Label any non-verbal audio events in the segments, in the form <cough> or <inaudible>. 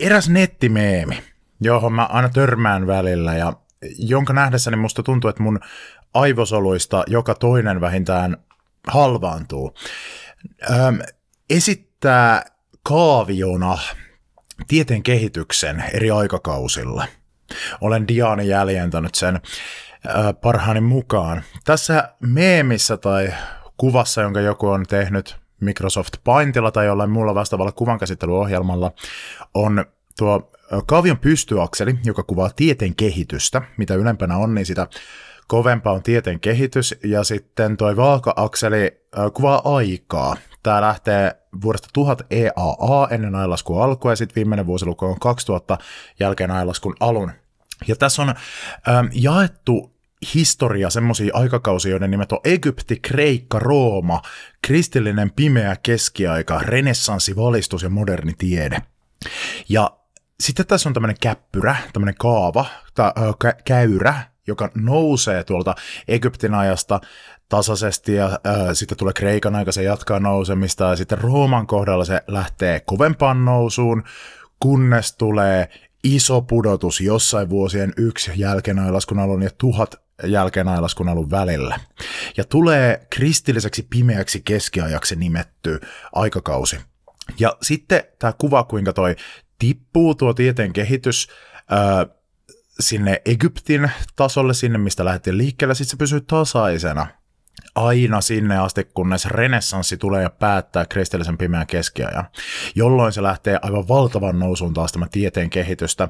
Eräs nettimeemi, johon mä aina törmään välillä ja jonka nähdessäni musta tuntuu, että mun aivosoluista joka toinen vähintään halvaantuu, öm, esittää kaaviona tieteen kehityksen eri aikakausilla. Olen Diani jäljentänyt sen parhaani mukaan. Tässä meemissä tai kuvassa, jonka joku on tehnyt Microsoft Paintilla tai jollain muulla vastaavalla kuvankäsittelyohjelmalla, on tuo kaavion pystyakseli, joka kuvaa tieteen kehitystä. Mitä ylempänä on, niin sitä kovempaa on tieteen kehitys. Ja sitten tuo vaaka-akseli kuvaa aikaa. Tämä lähtee vuodesta 1000 EAA ennen ajanlaskun alkua ja sitten viimeinen vuosiluku on 2000 jälkeen ajanlaskun alun. Ja tässä on ähm, jaettu historia semmoisia aikakausia, joiden nimet on Egypti, Kreikka, Rooma, kristillinen pimeä keskiaika, renessanssi, valistus ja moderni tiede. Ja sitten tässä on tämmöinen käppyrä, tämmöinen kaava, ta, kä, käyrä, joka nousee tuolta Egyptin ajasta tasaisesti ja äh, sitten tulee Kreikan aika, se jatkaa nousemista ja sitten Rooman kohdalla se lähtee kovempaan nousuun, kunnes tulee iso pudotus jossain vuosien yksi jälkeen ailaskun alun ja tuhat jälkeen ailaskun alun välillä. Ja tulee kristilliseksi pimeäksi keskiajaksi nimetty aikakausi. Ja sitten tämä kuva, kuinka toi tippuu tuo tieteen kehitys ää, sinne Egyptin tasolle, sinne mistä lähdettiin liikkeelle, sitten se pysyy tasaisena aina sinne asti, kunnes renessanssi tulee ja päättää kristillisen pimeän keskiajan, jolloin se lähtee aivan valtavan nousuun taas tämä tieteen kehitystä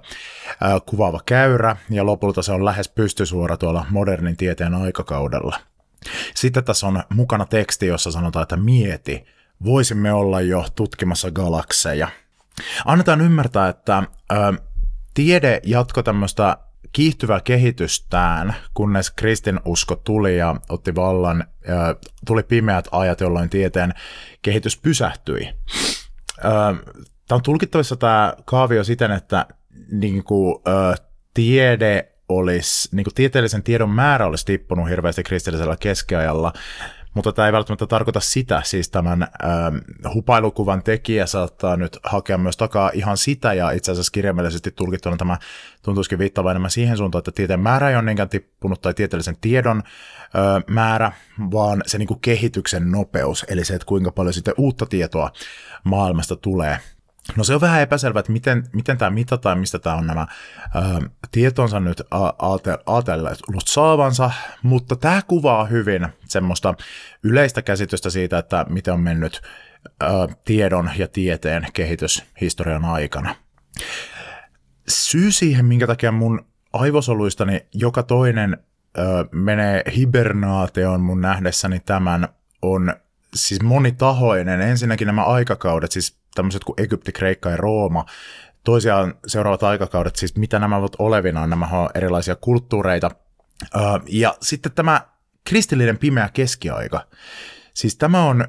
ää, kuvaava käyrä, ja lopulta se on lähes pystysuora tuolla modernin tieteen aikakaudella. Sitten tässä on mukana teksti, jossa sanotaan, että mieti, voisimme olla jo tutkimassa galakseja. Annetaan ymmärtää, että ö, tiede jatko tämmöistä kiihtyvää kehitystään, kunnes kristinusko tuli ja otti vallan, tuli pimeät ajat, jolloin tieteen kehitys pysähtyi. Tämä on tulkittavissa tämä kaavio siten, että niin kuin, tiede olisi, niin kuin tieteellisen tiedon määrä olisi tippunut hirveästi kristillisellä keskiajalla, mutta tämä ei välttämättä tarkoita sitä, siis tämän ähm, hupailukuvan tekijä saattaa nyt hakea myös takaa ihan sitä, ja itse asiassa kirjaimellisesti tulkittuna tämä tuntuisikin viittava enemmän siihen suuntaan, että tieteen määrä ei ole niinkään tippunut, tai tieteellisen tiedon ö, määrä, vaan se niin kuin kehityksen nopeus, eli se, että kuinka paljon sitten uutta tietoa maailmasta tulee No se on vähän epäselvä, että miten, miten tämä mitataan, mistä tämä on nämä ä, tietonsa nyt ajatellut saavansa, mutta tämä kuvaa hyvin semmoista yleistä käsitystä siitä, että miten on mennyt ä, tiedon ja tieteen kehitys historian aikana. Syy siihen, minkä takia mun aivosoluistani joka toinen ä, menee hibernaatioon mun nähdessäni tämän, on siis monitahoinen. Ensinnäkin nämä aikakaudet, siis tämmöiset kuin Egypti, Kreikka ja Rooma, toisiaan seuraavat aikakaudet, siis mitä nämä ovat olevinaan, nämä on erilaisia kulttuureita. Ja sitten tämä kristillinen pimeä keskiaika. Siis tämä on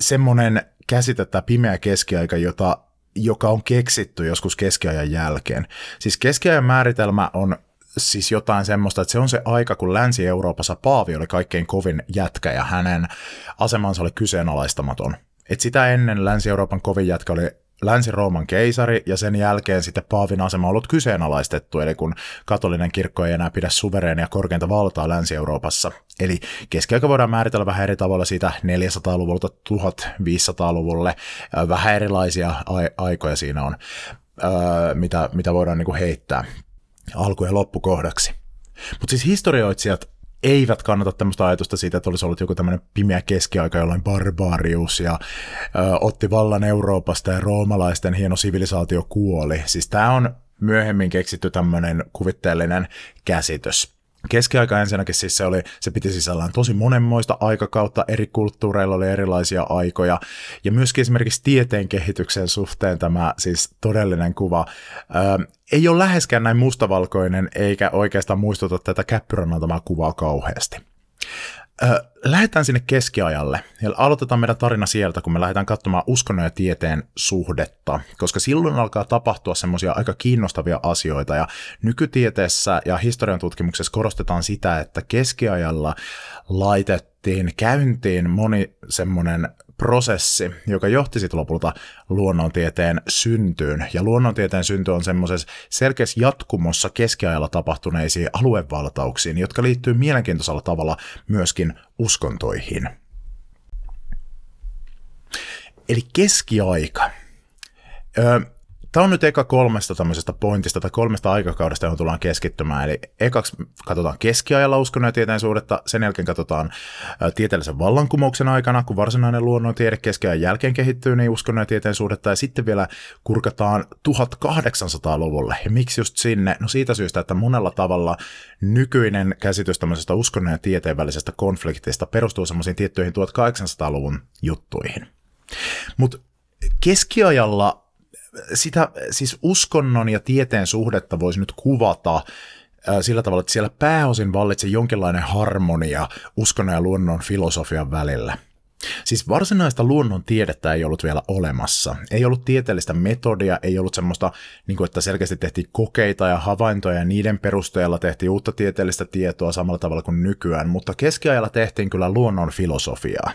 semmoinen käsite, tämä pimeä keskiaika, jota, joka on keksitty joskus keskiajan jälkeen. Siis keskiajan määritelmä on siis jotain semmoista, että se on se aika, kun Länsi-Euroopassa Paavi oli kaikkein kovin jätkä ja hänen asemansa oli kyseenalaistamaton. Et sitä ennen Länsi-Euroopan kovin jätkä oli Länsi-Rooman keisari ja sen jälkeen sitten Paavin asema on ollut kyseenalaistettu, eli kun katolinen kirkko ei enää pidä suvereenia korkeinta valtaa Länsi-Euroopassa. Eli keskiaika voidaan määritellä vähän eri tavalla siitä 400-luvulta 1500-luvulle, vähän erilaisia aikoja siinä on. mitä, mitä voidaan niin heittää alku- ja loppukohdaksi. Mutta siis historioitsijat eivät kannata tämmöistä ajatusta siitä, että olisi ollut joku tämmöinen pimeä keskiaika, jollain barbarius ja ö, otti vallan Euroopasta ja roomalaisten hieno sivilisaatio kuoli. Siis tämä on myöhemmin keksitty tämmöinen kuvitteellinen käsitys. Keskiaika ensinnäkin siis se, oli, se piti sisällään tosi monenmoista aikakautta, eri kulttuureilla oli erilaisia aikoja, ja myöskin esimerkiksi tieteen kehityksen suhteen tämä siis todellinen kuva ää, ei ole läheskään näin mustavalkoinen, eikä oikeastaan muistuta tätä käppyrän antamaa kuvaa kauheasti. Lähdetään sinne keskiajalle ja aloitetaan meidän tarina sieltä, kun me lähdetään katsomaan uskonnon ja tieteen suhdetta, koska silloin alkaa tapahtua semmoisia aika kiinnostavia asioita ja nykytieteessä ja historian tutkimuksessa korostetaan sitä, että keskiajalla laitettiin käyntiin moni semmoinen prosessi, joka johti sitten lopulta luonnontieteen syntyyn. Ja luonnontieteen synty on semmoisessa selkeässä jatkumossa keskiajalla tapahtuneisiin aluevaltauksiin, jotka liittyy mielenkiintoisella tavalla myöskin uskontoihin. Eli keskiaika. Öö, Tämä on nyt eka kolmesta tämmöisestä pointista tai kolmesta aikakaudesta, johon tullaan keskittymään. Eli ekaksi katsotaan keskiajalla uskonnon ja tieteen suhdetta, sen jälkeen katsotaan tieteellisen vallankumouksen aikana, kun varsinainen luonnontiede keskiajan jälkeen kehittyy, niin uskonnon ja tieteen suhdetta, ja sitten vielä kurkataan 1800-luvulle. Ja miksi just sinne? No siitä syystä, että monella tavalla nykyinen käsitys tämmöisestä uskonnon ja tieteen välisestä konfliktista perustuu semmoisiin tiettyihin 1800-luvun juttuihin. Mutta keskiajalla sitä siis uskonnon ja tieteen suhdetta voisi nyt kuvata sillä tavalla, että siellä pääosin vallitsi jonkinlainen harmonia uskonnon ja luonnon filosofian välillä. Siis varsinaista luonnon tiedettä ei ollut vielä olemassa. Ei ollut tieteellistä metodia, ei ollut semmoista, niin kuin, että selkeästi tehtiin kokeita ja havaintoja ja niiden perusteella tehtiin uutta tieteellistä tietoa samalla tavalla kuin nykyään, mutta keskiajalla tehtiin kyllä luonnon filosofiaa,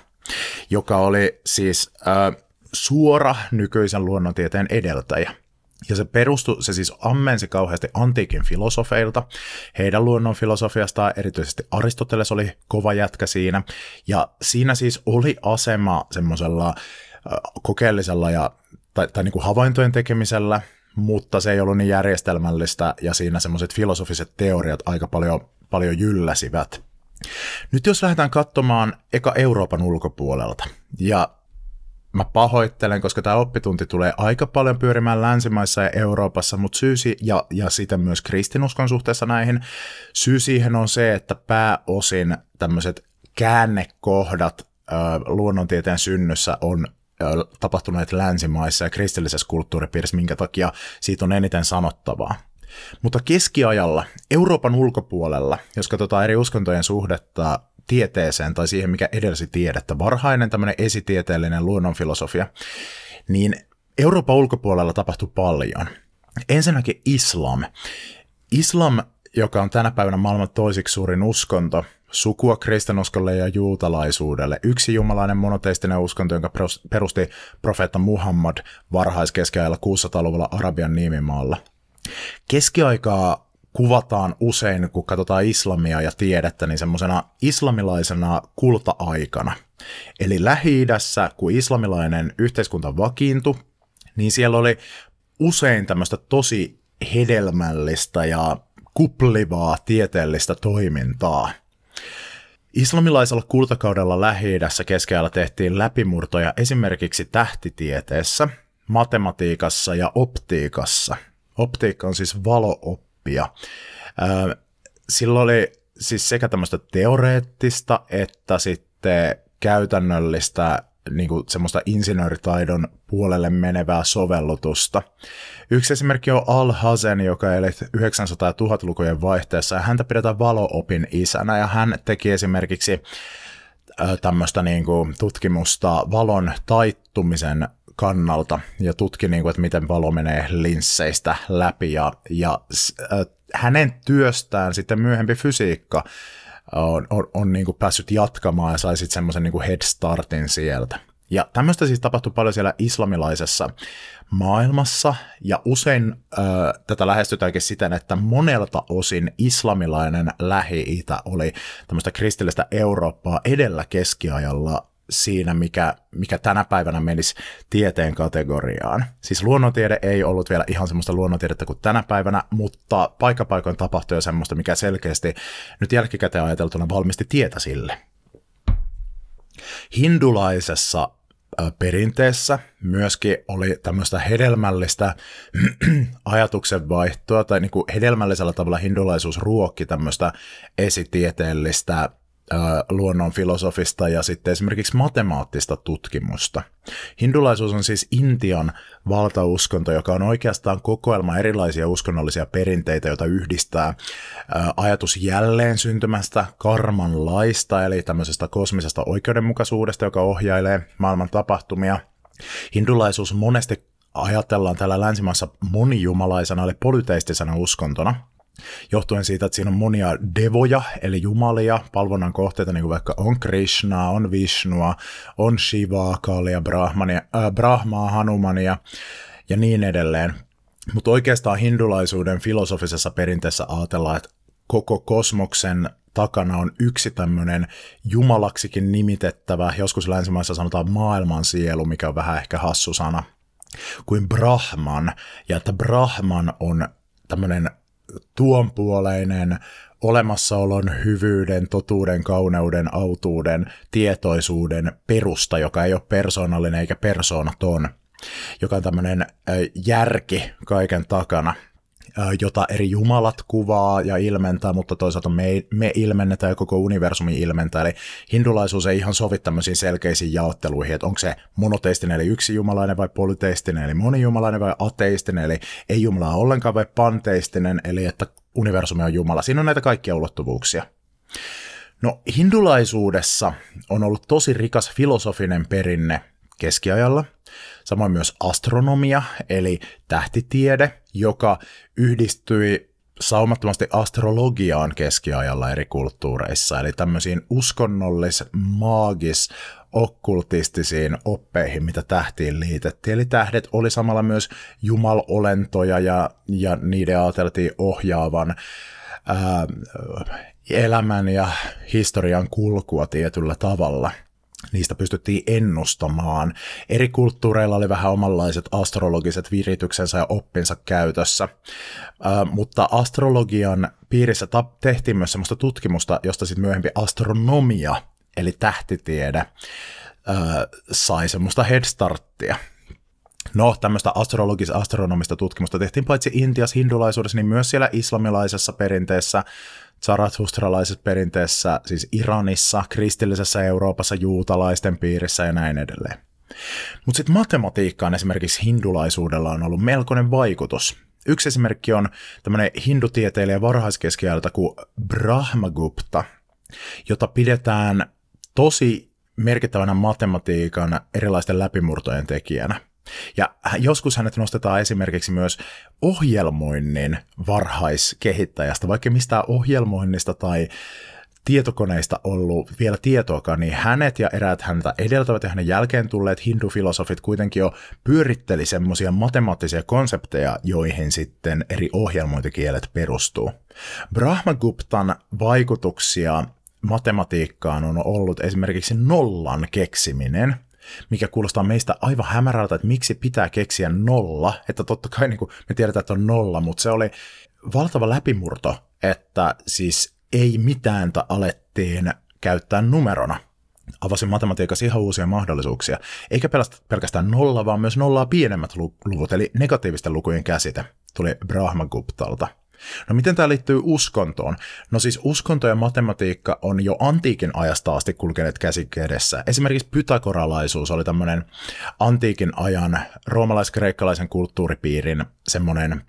joka oli siis äh, suora nykyisen luonnontieteen edeltäjä. Ja se perustui, se siis ammensi kauheasti antiikin filosofeilta. Heidän luonnon filosofiastaan erityisesti Aristoteles oli kova jätkä siinä. Ja siinä siis oli asema semmoisella kokeellisella ja, tai, tai niin kuin havaintojen tekemisellä, mutta se ei ollut niin järjestelmällistä ja siinä semmoiset filosofiset teoriat aika paljon, paljon jylläsivät. Nyt jos lähdetään katsomaan eka Euroopan ulkopuolelta, ja Mä pahoittelen, koska tämä oppitunti tulee aika paljon pyörimään länsimaissa ja Euroopassa, mutta syy ja, ja sitten myös kristinuskon suhteessa näihin, syy siihen on se, että pääosin tämmöiset käännekohdat ö, luonnontieteen synnyssä on ö, tapahtuneet länsimaissa ja kristillisessä kulttuuripiirissä, minkä takia siitä on eniten sanottavaa. Mutta keskiajalla, Euroopan ulkopuolella, jos katsotaan eri uskontojen suhdetta tieteeseen tai siihen, mikä edelsi tiedettä, varhainen tämmöinen esitieteellinen luonnonfilosofia, niin Euroopan ulkopuolella tapahtui paljon. Ensinnäkin islam. Islam, joka on tänä päivänä maailman toisiksi suurin uskonto, sukua kristinuskolle ja juutalaisuudelle. Yksi jumalainen monoteistinen uskonto, jonka perusti profeetta Muhammad varhaiskeskiajalla 600-luvulla Arabian nimimaalla. Keskiaikaa kuvataan usein, kun katsotaan islamia ja tiedettä, niin semmoisena islamilaisena kulta-aikana. Eli lähi kun islamilainen yhteiskunta vakiintui, niin siellä oli usein tämmöistä tosi hedelmällistä ja kuplivaa tieteellistä toimintaa. Islamilaisella kultakaudella lähi keskellä tehtiin läpimurtoja esimerkiksi tähtitieteessä, matematiikassa ja optiikassa. Optiikka on siis valooppi oppia. Sillä oli siis sekä tämmöistä teoreettista että sitten käytännöllistä niin kuin semmoista insinööritaidon puolelle menevää sovellutusta. Yksi esimerkki on Al-Hazen, joka eli 900- ja 1000-lukujen vaihteessa, ja häntä pidetään valoopin isänä, ja hän teki esimerkiksi tämmöistä niin kuin tutkimusta valon taittumisen kannalta ja tutki, niin kuin, että miten valo menee linsseistä läpi ja, ja äh, hänen työstään sitten myöhempi fysiikka on, on, on niin kuin päässyt jatkamaan ja sai sitten semmoisen niin head startin sieltä. Ja tämmöistä siis tapahtui paljon siellä islamilaisessa maailmassa, ja usein ö, tätä lähestytäänkin siten, että monelta osin islamilainen Lähi-Itä oli tämmöistä kristillistä Eurooppaa edellä keskiajalla siinä, mikä, mikä tänä päivänä menisi tieteen kategoriaan. Siis luonnontiede ei ollut vielä ihan semmoista luonnontiedettä kuin tänä päivänä, mutta paikkapaikoin tapahtui jo semmoista, mikä selkeästi nyt jälkikäteen ajateltuna valmisti tietä sille. Hindulaisessa perinteessä myöskin oli tämmöistä hedelmällistä <clears throat> ajatuksen vaihtoa, tai niin kuin hedelmällisellä tavalla hindulaisuus ruokki tämmöistä esitieteellistä luonnon filosofista ja sitten esimerkiksi matemaattista tutkimusta. Hindulaisuus on siis Intian valtauskonto, joka on oikeastaan kokoelma erilaisia uskonnollisia perinteitä, joita yhdistää ajatus jälleen syntymästä karman laista, eli tämmöisestä kosmisesta oikeudenmukaisuudesta, joka ohjailee maailman tapahtumia. Hindulaisuus monesti ajatellaan täällä länsimaassa monijumalaisena, eli polyteistisena uskontona, johtuen siitä, että siinä on monia devoja, eli jumalia, palvonnan kohteita, niin kuin vaikka on Krishna, on Vishnua, on Shivaa, Kalia, Brahmania, äh, Brahmaa, Hanumania ja niin edelleen. Mutta oikeastaan hindulaisuuden filosofisessa perinteessä ajatellaan, että koko kosmoksen takana on yksi tämmöinen jumalaksikin nimitettävä, joskus länsimaissa sanotaan maailman sielu, mikä on vähän ehkä hassu sana, kuin Brahman, ja että Brahman on tämmöinen tuonpuoleinen olemassaolon, hyvyyden, totuuden, kauneuden, autuuden, tietoisuuden perusta, joka ei ole persoonallinen eikä persoonaton, joka on tämmöinen järki kaiken takana – jota eri jumalat kuvaa ja ilmentää, mutta toisaalta me, me ilmennetään ja koko universumi ilmentää. Eli hindulaisuus ei ihan sovi tämmöisiin selkeisiin jaotteluihin, että onko se monoteistinen eli yksi jumalainen vai polyteistinen eli monijumalainen vai ateistinen eli ei jumalaa ollenkaan vai panteistinen eli että universumi on jumala. Siinä on näitä kaikkia ulottuvuuksia. No hindulaisuudessa on ollut tosi rikas filosofinen perinne keskiajalla, samoin myös astronomia eli tähtitiede, joka yhdistyi saumattomasti astrologiaan keskiajalla eri kulttuureissa, eli tämmöisiin uskonnollis, maagis, okkultistisiin oppeihin, mitä tähtiin liitettiin. Eli tähdet oli samalla myös jumalolentoja ja, ja niiden ajateltiin ohjaavan ää, elämän ja historian kulkua tietyllä tavalla – niistä pystyttiin ennustamaan. Eri kulttuureilla oli vähän omanlaiset astrologiset virityksensä ja oppinsa käytössä, äh, mutta astrologian piirissä tehtiin myös sellaista tutkimusta, josta sitten myöhempi astronomia, eli tähtitiede, äh, sai semmoista headstarttia. No, tämmöistä astrologis-astronomista tutkimusta tehtiin paitsi Intiassa hindulaisuudessa, niin myös siellä islamilaisessa perinteessä, zarathustralaisessa perinteessä, siis Iranissa, kristillisessä Euroopassa, juutalaisten piirissä ja näin edelleen. Mutta sitten matematiikkaan esimerkiksi hindulaisuudella on ollut melkoinen vaikutus. Yksi esimerkki on tämmöinen hindutieteilijä varhaiskeskiajalta kuin Brahmagupta, jota pidetään tosi merkittävänä matematiikan erilaisten läpimurtojen tekijänä – ja joskus hänet nostetaan esimerkiksi myös ohjelmoinnin varhaiskehittäjästä, vaikka mistään ohjelmoinnista tai tietokoneista ollut vielä tietoakaan, niin hänet ja eräät häntä edeltävät ja hänen jälkeen tulleet hindufilosofit kuitenkin jo pyöritteli semmoisia matemaattisia konsepteja, joihin sitten eri ohjelmointikielet perustuu. Brahmaguptan vaikutuksia matematiikkaan on ollut esimerkiksi nollan keksiminen – mikä kuulostaa meistä aivan hämärältä, että miksi pitää keksiä nolla, että totta kai niin kuin me tiedetään, että on nolla, mutta se oli valtava läpimurto, että siis ei mitään alettiin käyttää numerona. Avasin matematiikassa ihan uusia mahdollisuuksia. Eikä pelkästään nolla, vaan myös nollaa pienemmät luvut, eli negatiivisten lukujen käsite tuli Brahmaguptalta – No miten tämä liittyy uskontoon? No siis uskonto ja matematiikka on jo antiikin ajasta asti kulkeneet käsi kädessä. Esimerkiksi pythagoralaisuus oli tämmöinen antiikin ajan roomalais-kreikkalaisen kulttuuripiirin semmoinen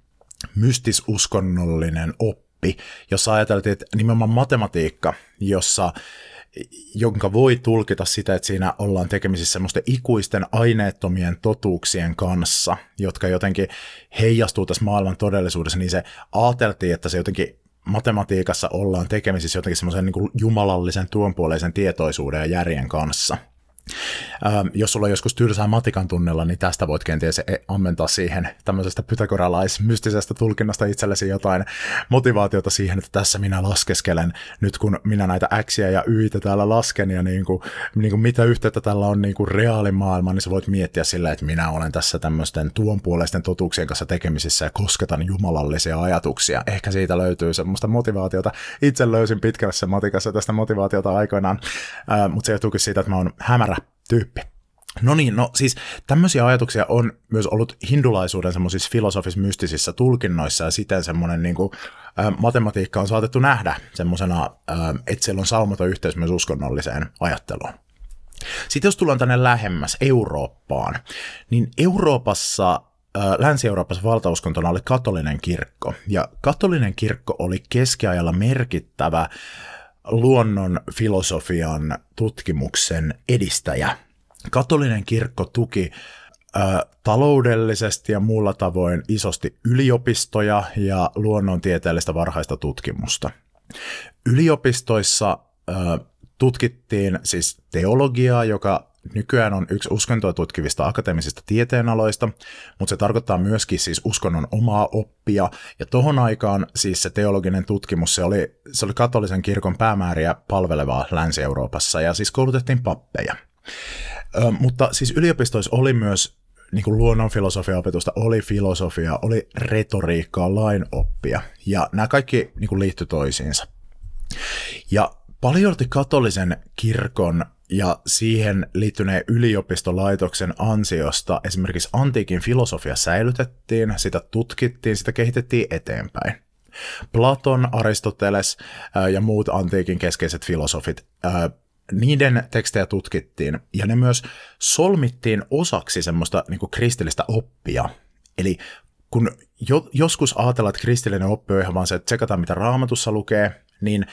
mystis-uskonnollinen oppi, jossa ajateltiin, että nimenomaan matematiikka, jossa jonka voi tulkita sitä, että siinä ollaan tekemisissä semmoisten ikuisten aineettomien totuuksien kanssa, jotka jotenkin heijastuu tässä maailman todellisuudessa, niin se ajateltiin, että se jotenkin matematiikassa ollaan tekemisissä jotenkin semmoisen niin jumalallisen tuonpuoleisen tietoisuuden ja järjen kanssa. Ähm, jos sulla on joskus tylsää matikan tunnella, niin tästä voit kenties e- ammentaa siihen tämmöisestä pythagoralais-mystisestä tulkinnasta itsellesi jotain motivaatiota siihen, että tässä minä laskeskelen nyt kun minä näitä äksiä ja yitä täällä lasken ja niin kuin, niin kuin mitä yhteyttä tällä on niin kuin reaalimaailmaan, niin sä voit miettiä sillä, että minä olen tässä tämmöisten tuonpuoleisten totuuksien kanssa tekemisissä ja kosketan jumalallisia ajatuksia. Ehkä siitä löytyy semmoista motivaatiota. Itse löysin pitkässä matikassa tästä motivaatiota aikoinaan, äh, mutta se johtuukin siitä, että mä oon hämärä tyyppi. No niin, no siis tämmöisiä ajatuksia on myös ollut hindulaisuuden semmoisissa filosofis-mystisissä tulkinnoissa ja siten semmoinen niin kuin, äh, matematiikka on saatettu nähdä semmoisena, että siellä on saumaton yhteys myös uskonnolliseen ajatteluun. Sitten jos tullaan tänne lähemmäs Eurooppaan, niin Euroopassa Länsi-Euroopassa valtauskontona oli katolinen kirkko, ja katolinen kirkko oli keskiajalla merkittävä luonnon filosofian tutkimuksen edistäjä. Katolinen kirkko tuki ö, taloudellisesti ja muulla tavoin isosti yliopistoja ja luonnontieteellistä varhaista tutkimusta. Yliopistoissa ö, tutkittiin siis teologiaa, joka nykyään on yksi uskontoa tutkivista akateemisista tieteenaloista, mutta se tarkoittaa myöskin siis uskonnon omaa oppia, ja tohon aikaan siis se teologinen tutkimus, se oli, se oli katolisen kirkon päämääriä palvelevaa Länsi-Euroopassa, ja siis koulutettiin pappeja. Ö, mutta siis yliopistoissa oli myös niin kuin luonnonfilosofia-opetusta, oli filosofia, oli retoriikkaa, lainoppia, ja nämä kaikki niin kuin liittyi toisiinsa. Ja paljolti katolisen kirkon ja siihen liittyneen yliopistolaitoksen ansiosta esimerkiksi antiikin filosofia säilytettiin, sitä tutkittiin, sitä kehitettiin eteenpäin. Platon, Aristoteles ja muut antiikin keskeiset filosofit, niiden tekstejä tutkittiin ja ne myös solmittiin osaksi semmoista niin kristillistä oppia. Eli kun jo, joskus ajatellaan, että kristillinen oppi on ihan vaan se, että tsekataan mitä raamatussa lukee, niin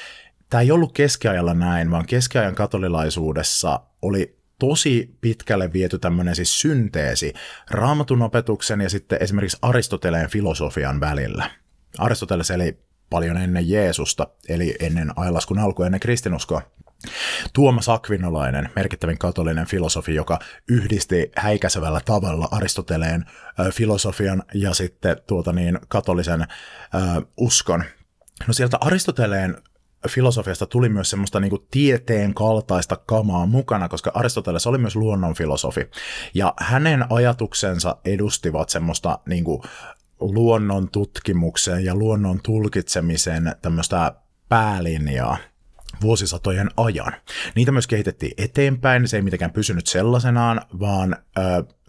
tämä ei ollut keskiajalla näin, vaan keskiajan katolilaisuudessa oli tosi pitkälle viety tämmöinen siis synteesi raamatun opetuksen ja sitten esimerkiksi Aristoteleen filosofian välillä. Aristoteles eli paljon ennen Jeesusta, eli ennen ailaskun alkua, ennen kristinuskoa. Tuomas Akvinolainen, merkittävin katolinen filosofi, joka yhdisti häikäisevällä tavalla Aristoteleen filosofian ja sitten tuota niin, katolisen uskon. No sieltä Aristoteleen filosofiasta tuli myös semmoista niin kuin tieteen kaltaista kamaa mukana, koska Aristoteles oli myös luonnonfilosofi. Ja hänen ajatuksensa edustivat semmoista niin kuin luonnon tutkimuksen ja luonnon tulkitsemisen tämmöistä päälinjaa vuosisatojen ajan. Niitä myös kehitettiin eteenpäin, se ei mitenkään pysynyt sellaisenaan, vaan ö,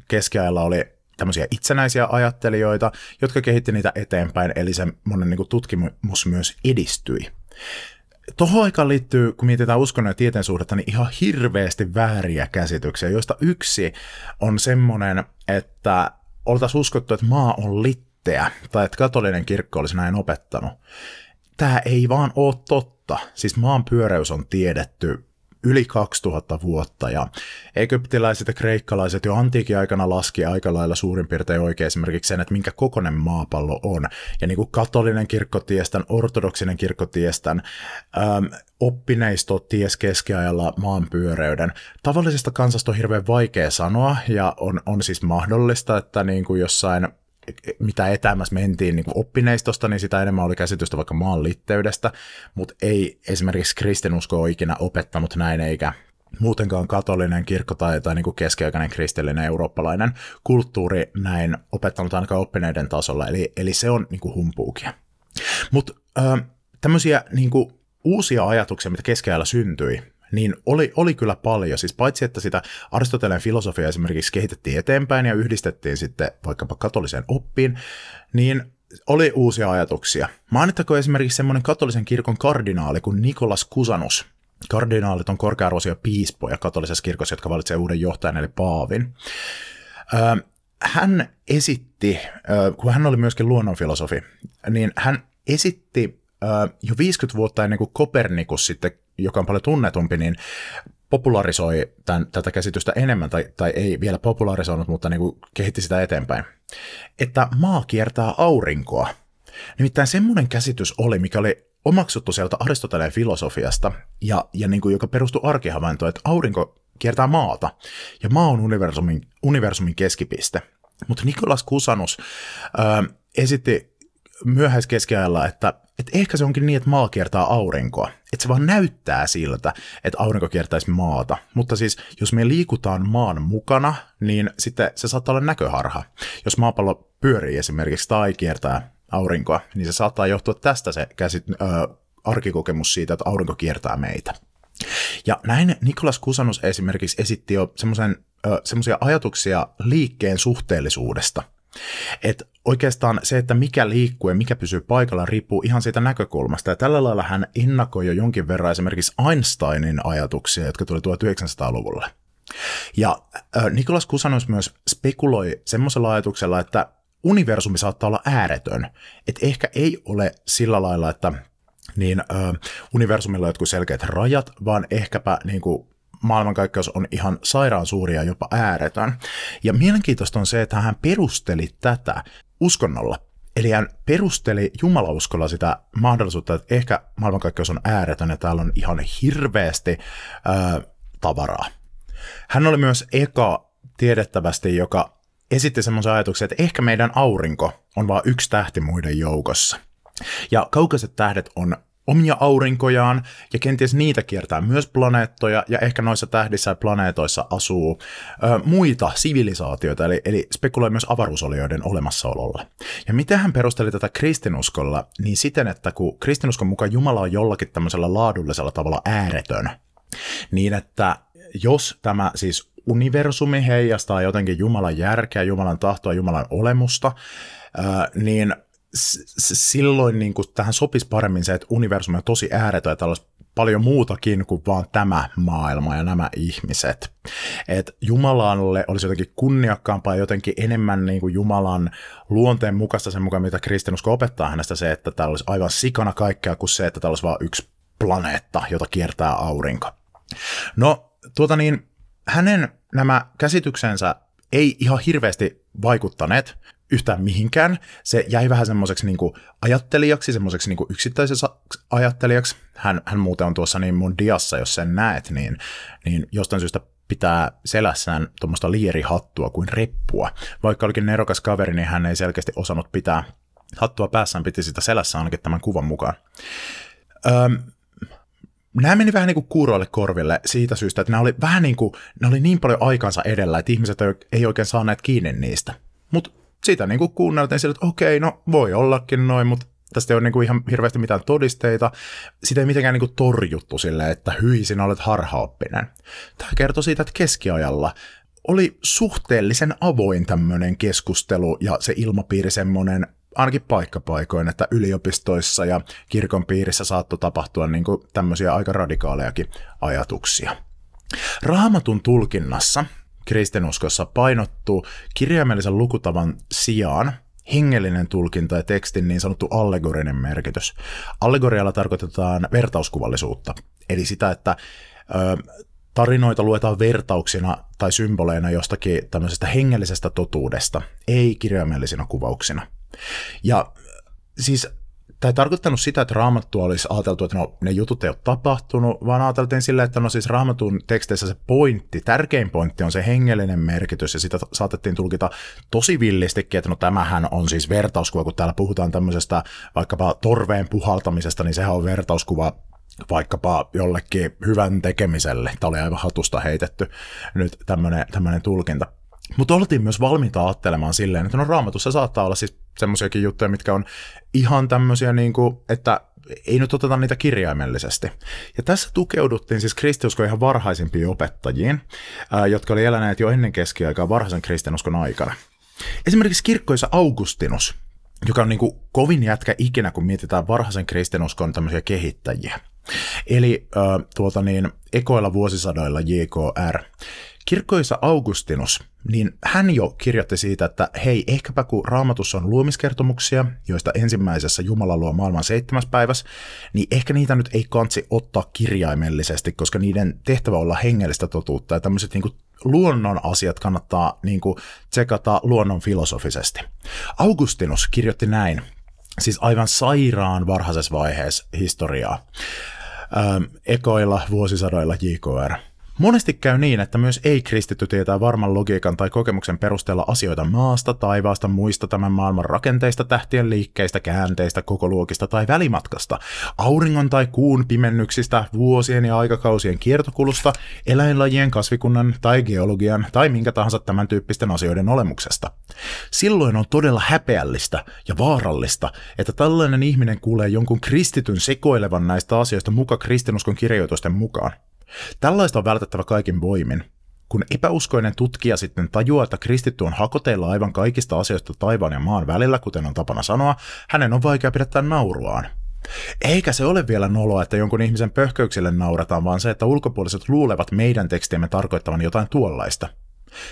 keskiajalla oli tämmöisiä itsenäisiä ajattelijoita, jotka kehitti niitä eteenpäin, eli se monen niin tutkimus myös edistyi tuohon aikaan liittyy, kun mietitään uskonnon ja tieteen suhdetta, niin ihan hirveästi vääriä käsityksiä, joista yksi on semmoinen, että oltaisiin uskottu, että maa on litteä, tai että katolinen kirkko olisi näin opettanut. Tämä ei vaan ole totta. Siis maan pyöreys on tiedetty yli 2000 vuotta ja egyptiläiset ja kreikkalaiset jo antiikin aikana laski aika lailla suurin piirtein oikein esimerkiksi sen, että minkä kokonen maapallo on. Ja niin kuin katolinen kirkkotiestän, ortodoksinen kirkkotiestän, ähm, oppineisto ties keskiajalla maan pyöreyden. Tavallisesta kansasta on hirveän vaikea sanoa ja on, on siis mahdollista, että niin kuin jossain mitä etäämässä mentiin niin oppineistosta, niin sitä enemmän oli käsitystä vaikka maan litteydestä, mutta ei esimerkiksi kristinusko ole ikinä opettanut näin, eikä muutenkaan katolinen kirkko tai, tai niin keskiaikainen kristillinen eurooppalainen kulttuuri näin opettanut ainakaan oppineiden tasolla, eli, eli se on niin kuin humpuukia. Mutta tämmöisiä niin uusia ajatuksia, mitä keskiajalla syntyi, niin oli, oli kyllä paljon. Siis paitsi, että sitä Aristoteleen filosofia esimerkiksi kehitettiin eteenpäin ja yhdistettiin sitten vaikkapa katoliseen oppiin, niin oli uusia ajatuksia. Mainittakoon esimerkiksi semmoinen katolisen kirkon kardinaali kuin Nikolas Kusanus. Kardinaalit on korkearvoisia piispoja katolisessa kirkossa, jotka valitsevat uuden johtajan eli paavin. hän esitti, kun hän oli myöskin luonnonfilosofi, niin hän esitti jo 50 vuotta ennen kuin Kopernikus sitten joka on paljon tunnetumpi, niin popularisoi tämän, tätä käsitystä enemmän, tai, tai ei vielä popularisoinut, mutta niin kuin kehitti sitä eteenpäin. Että maa kiertää aurinkoa. Nimittäin semmoinen käsitys oli, mikä oli omaksuttu sieltä Aristoteleen filosofiasta, ja, ja niin kuin, joka perustui arkihavaintoon, että aurinko kiertää maata. Ja maa on universumin, universumin keskipiste. Mutta Nikolas Kusanus ö, esitti myöhäiskeskiajalla, että, että ehkä se onkin niin, että maa kiertää aurinkoa. Että se vaan näyttää siltä, että aurinko kiertäisi maata. Mutta siis, jos me liikutaan maan mukana, niin sitten se saattaa olla näköharha. Jos maapallo pyörii esimerkiksi tai kiertää aurinkoa, niin se saattaa johtua tästä se käsit, ö, arkikokemus siitä, että aurinko kiertää meitä. Ja näin Nikolas Kusanus esimerkiksi esitti jo semmoisia ajatuksia liikkeen suhteellisuudesta. Et oikeastaan se, että mikä liikkuu ja mikä pysyy paikalla, riippuu ihan siitä näkökulmasta. Ja tällä lailla hän innakoi jo jonkin verran esimerkiksi Einsteinin ajatuksia, jotka tuli 1900-luvulla. Ja Nikolas Kusanus myös spekuloi semmoisella ajatuksella, että universumi saattaa olla ääretön. Että ehkä ei ole sillä lailla, että niin ö, universumilla on jotkut selkeät rajat, vaan ehkäpä niin kuin, maailmankaikkeus on ihan sairaan suuria, jopa ääretön. Ja mielenkiintoista on se, että hän perusteli tätä uskonnolla. Eli hän perusteli jumalauskolla sitä mahdollisuutta, että ehkä maailmankaikkeus on ääretön ja täällä on ihan hirveästi ö, tavaraa. Hän oli myös eka tiedettävästi, joka esitti semmoisen ajatuksen, että ehkä meidän aurinko on vain yksi tähti muiden joukossa – ja kaukaiset tähdet on omia aurinkojaan, ja kenties niitä kiertää myös planeettoja, ja ehkä noissa tähdissä ja planeetoissa asuu ö, muita sivilisaatioita, eli, eli spekuloi myös avaruusolioiden olemassaololle. Ja miten hän perusteli tätä kristinuskolla, niin siten, että kun kristinuskon mukaan Jumala on jollakin tämmöisellä laadullisella tavalla ääretön, niin että jos tämä siis universumi heijastaa jotenkin Jumalan järkeä, Jumalan tahtoa, Jumalan olemusta, niin silloin niin kuin tähän sopisi paremmin se, että universumi on tosi ääretön ja tällaista paljon muutakin kuin vaan tämä maailma ja nämä ihmiset. Et Jumalalle olisi jotenkin kunniakkaampaa jotenkin enemmän niin kuin Jumalan luonteen mukaista sen mukaan, mitä kristinusko opettaa hänestä se, että täällä olisi aivan sikana kaikkea kuin se, että täällä olisi vain yksi planeetta, jota kiertää aurinko. No, tuota niin, hänen nämä käsityksensä ei ihan hirveästi vaikuttaneet yhtään mihinkään. Se jäi vähän semmoiseksi niin ajattelijaksi, semmoiseksi niin yksittäiseksi ajattelijaksi. Hän, hän muuten on tuossa niin mun diassa, jos sen näet, niin, niin jostain syystä pitää selässään tuommoista lierihattua kuin reppua. Vaikka olikin nerokas kaveri, niin hän ei selkeästi osannut pitää hattua päässään, piti sitä selässä ainakin tämän kuvan mukaan. Öm, nämä meni vähän niin kuin kuuroille korville siitä syystä, että nämä oli vähän niin kuin, ne oli niin paljon aikansa edellä, että ihmiset ei oikein saaneet kiinni niistä. Mutta sitä niin kuin kuunneltiin sille, että okei, no voi ollakin noin, mutta tästä ei ole niin kuin ihan hirveästi mitään todisteita. Sitä ei mitenkään niin kuin torjuttu sille, että hyi, sinä olet harhaoppinen. Tämä kertoo siitä, että keskiajalla oli suhteellisen avoin tämmöinen keskustelu ja se ilmapiiri semmoinen ainakin paikkapaikoin, että yliopistoissa ja kirkon piirissä saattoi tapahtua niin kuin tämmöisiä aika radikaalejakin ajatuksia. Raamatun tulkinnassa kristinuskossa painottuu kirjaimellisen lukutavan sijaan hengellinen tulkinta ja tekstin niin sanottu allegorinen merkitys. Allegorialla tarkoitetaan vertauskuvallisuutta, eli sitä, että ö, tarinoita luetaan vertauksina tai symboleina jostakin tämmöisestä hengellisestä totuudesta, ei kirjaimellisina kuvauksina. Ja siis Tämä ei tarkoittanut sitä, että raamattu olisi ajateltu, että no, ne jutut ei ole tapahtunut, vaan ajateltiin sillä, että no siis raamatun teksteissä se pointti, tärkein pointti on se hengellinen merkitys, ja sitä saatettiin tulkita tosi villistikin, että no tämähän on siis vertauskuva, kun täällä puhutaan tämmöisestä vaikkapa torveen puhaltamisesta, niin sehän on vertauskuva vaikkapa jollekin hyvän tekemiselle. Tämä oli aivan hatusta heitetty nyt tämmöinen tulkinta. Mutta oltiin myös valmiita ajattelemaan silleen, että no raamatussa saattaa olla siis semmoisiakin juttuja, mitkä on ihan tämmöisiä, niin kuin, että ei nyt oteta niitä kirjaimellisesti. Ja tässä tukeuduttiin siis kristiuskon ihan varhaisimpiin opettajiin, ää, jotka oli eläneet jo ennen keskiaikaa varhaisen kristinuskon aikana. Esimerkiksi kirkkoisa Augustinus, joka on niin kuin kovin jätkä ikinä, kun mietitään varhaisen kristinuskon tämmöisiä kehittäjiä. Eli äh, tuota niin, ekoilla vuosisadoilla JKR. Kirkkoisa Augustinus, niin hän jo kirjoitti siitä, että hei, ehkäpä kun raamatussa on luomiskertomuksia, joista ensimmäisessä Jumala luo maailman seitsemäs päiväs, niin ehkä niitä nyt ei kansi ottaa kirjaimellisesti, koska niiden tehtävä olla hengellistä totuutta ja tämmöiset niin luonnon asiat kannattaa niin kuin, tsekata luonnon filosofisesti. Augustinus kirjoitti näin, siis aivan sairaan varhaisessa vaiheessa historiaa, ähm, ekoilla vuosisadoilla JKR. Monesti käy niin, että myös ei-kristitty tietää varman logiikan tai kokemuksen perusteella asioita maasta, taivaasta, muista tämän maailman rakenteista, tähtien liikkeistä, käänteistä, koko luokista tai välimatkasta, auringon tai kuun pimennyksistä, vuosien ja aikakausien kiertokulusta, eläinlajien, kasvikunnan tai geologian tai minkä tahansa tämän tyyppisten asioiden olemuksesta. Silloin on todella häpeällistä ja vaarallista, että tällainen ihminen kuulee jonkun kristityn sekoilevan näistä asioista muka kristinuskon kirjoitusten mukaan. Tällaista on vältettävä kaikin voimin. Kun epäuskoinen tutkija sitten tajuaa, että kristitty on hakoteilla aivan kaikista asioista taivaan ja maan välillä, kuten on tapana sanoa, hänen on vaikea pidättää nauruaan. Eikä se ole vielä noloa, että jonkun ihmisen pöhköyksille naurataan, vaan se, että ulkopuoliset luulevat meidän tekstiemme tarkoittavan jotain tuollaista –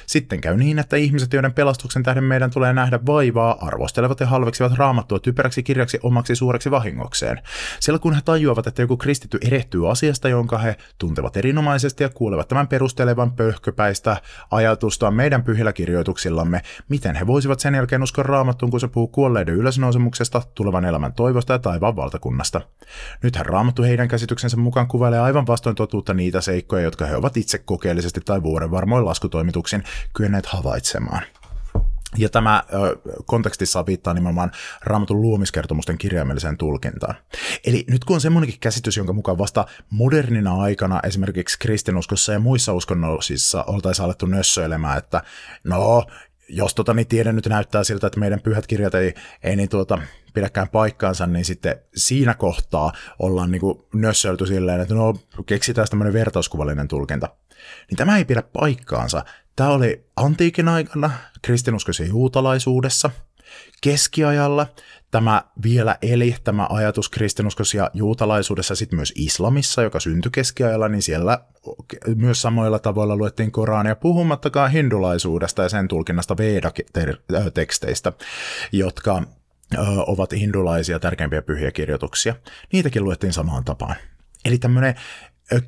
sitten käy niin, että ihmiset, joiden pelastuksen tähden meidän tulee nähdä vaivaa, arvostelevat ja halveksivat raamattua typeräksi kirjaksi omaksi suureksi vahingokseen. Sillä kun he tajuavat, että joku kristitty erehtyy asiasta, jonka he tuntevat erinomaisesti ja kuulevat tämän perustelevan pöhköpäistä ajatusta meidän pyhillä kirjoituksillamme, miten he voisivat sen jälkeen uskoa raamattuun, kun se puhuu kuolleiden ylösnousemuksesta, tulevan elämän toivosta ja taivaan valtakunnasta. Nythän raamattu heidän käsityksensä mukaan kuvailee aivan vastoin totuutta niitä seikkoja, jotka he ovat itse kokeellisesti tai vuoden varmoin ajatuksin kyenneet havaitsemaan. Ja tämä kontekstissa viittaa nimenomaan raamatun luomiskertomusten kirjaimelliseen tulkintaan. Eli nyt kun on semmoinenkin käsitys, jonka mukaan vasta modernina aikana esimerkiksi kristinuskossa ja muissa uskonnollisissa oltaisiin alettu nössöilemään, että no, jos tota, niin tiede nyt näyttää siltä, että meidän pyhät kirjat ei, ei niin tuota, pidäkään paikkaansa, niin sitten siinä kohtaa ollaan niin nössöilty silleen, että no keksitään tämmöinen vertauskuvallinen tulkinta. Niin tämä ei pidä paikkaansa. Tämä oli antiikin aikana kristinuskoisen juutalaisuudessa, keskiajalla tämä vielä eli, tämä ajatus kristinuskossa ja juutalaisuudessa, sitten myös islamissa, joka syntyi keskiajalla, niin siellä myös samoilla tavoilla luettiin Korania, puhumattakaan hindulaisuudesta ja sen tulkinnasta Veda-teksteistä, jotka ovat hindulaisia tärkeimpiä pyhiä kirjoituksia. Niitäkin luettiin samaan tapaan. Eli tämmöinen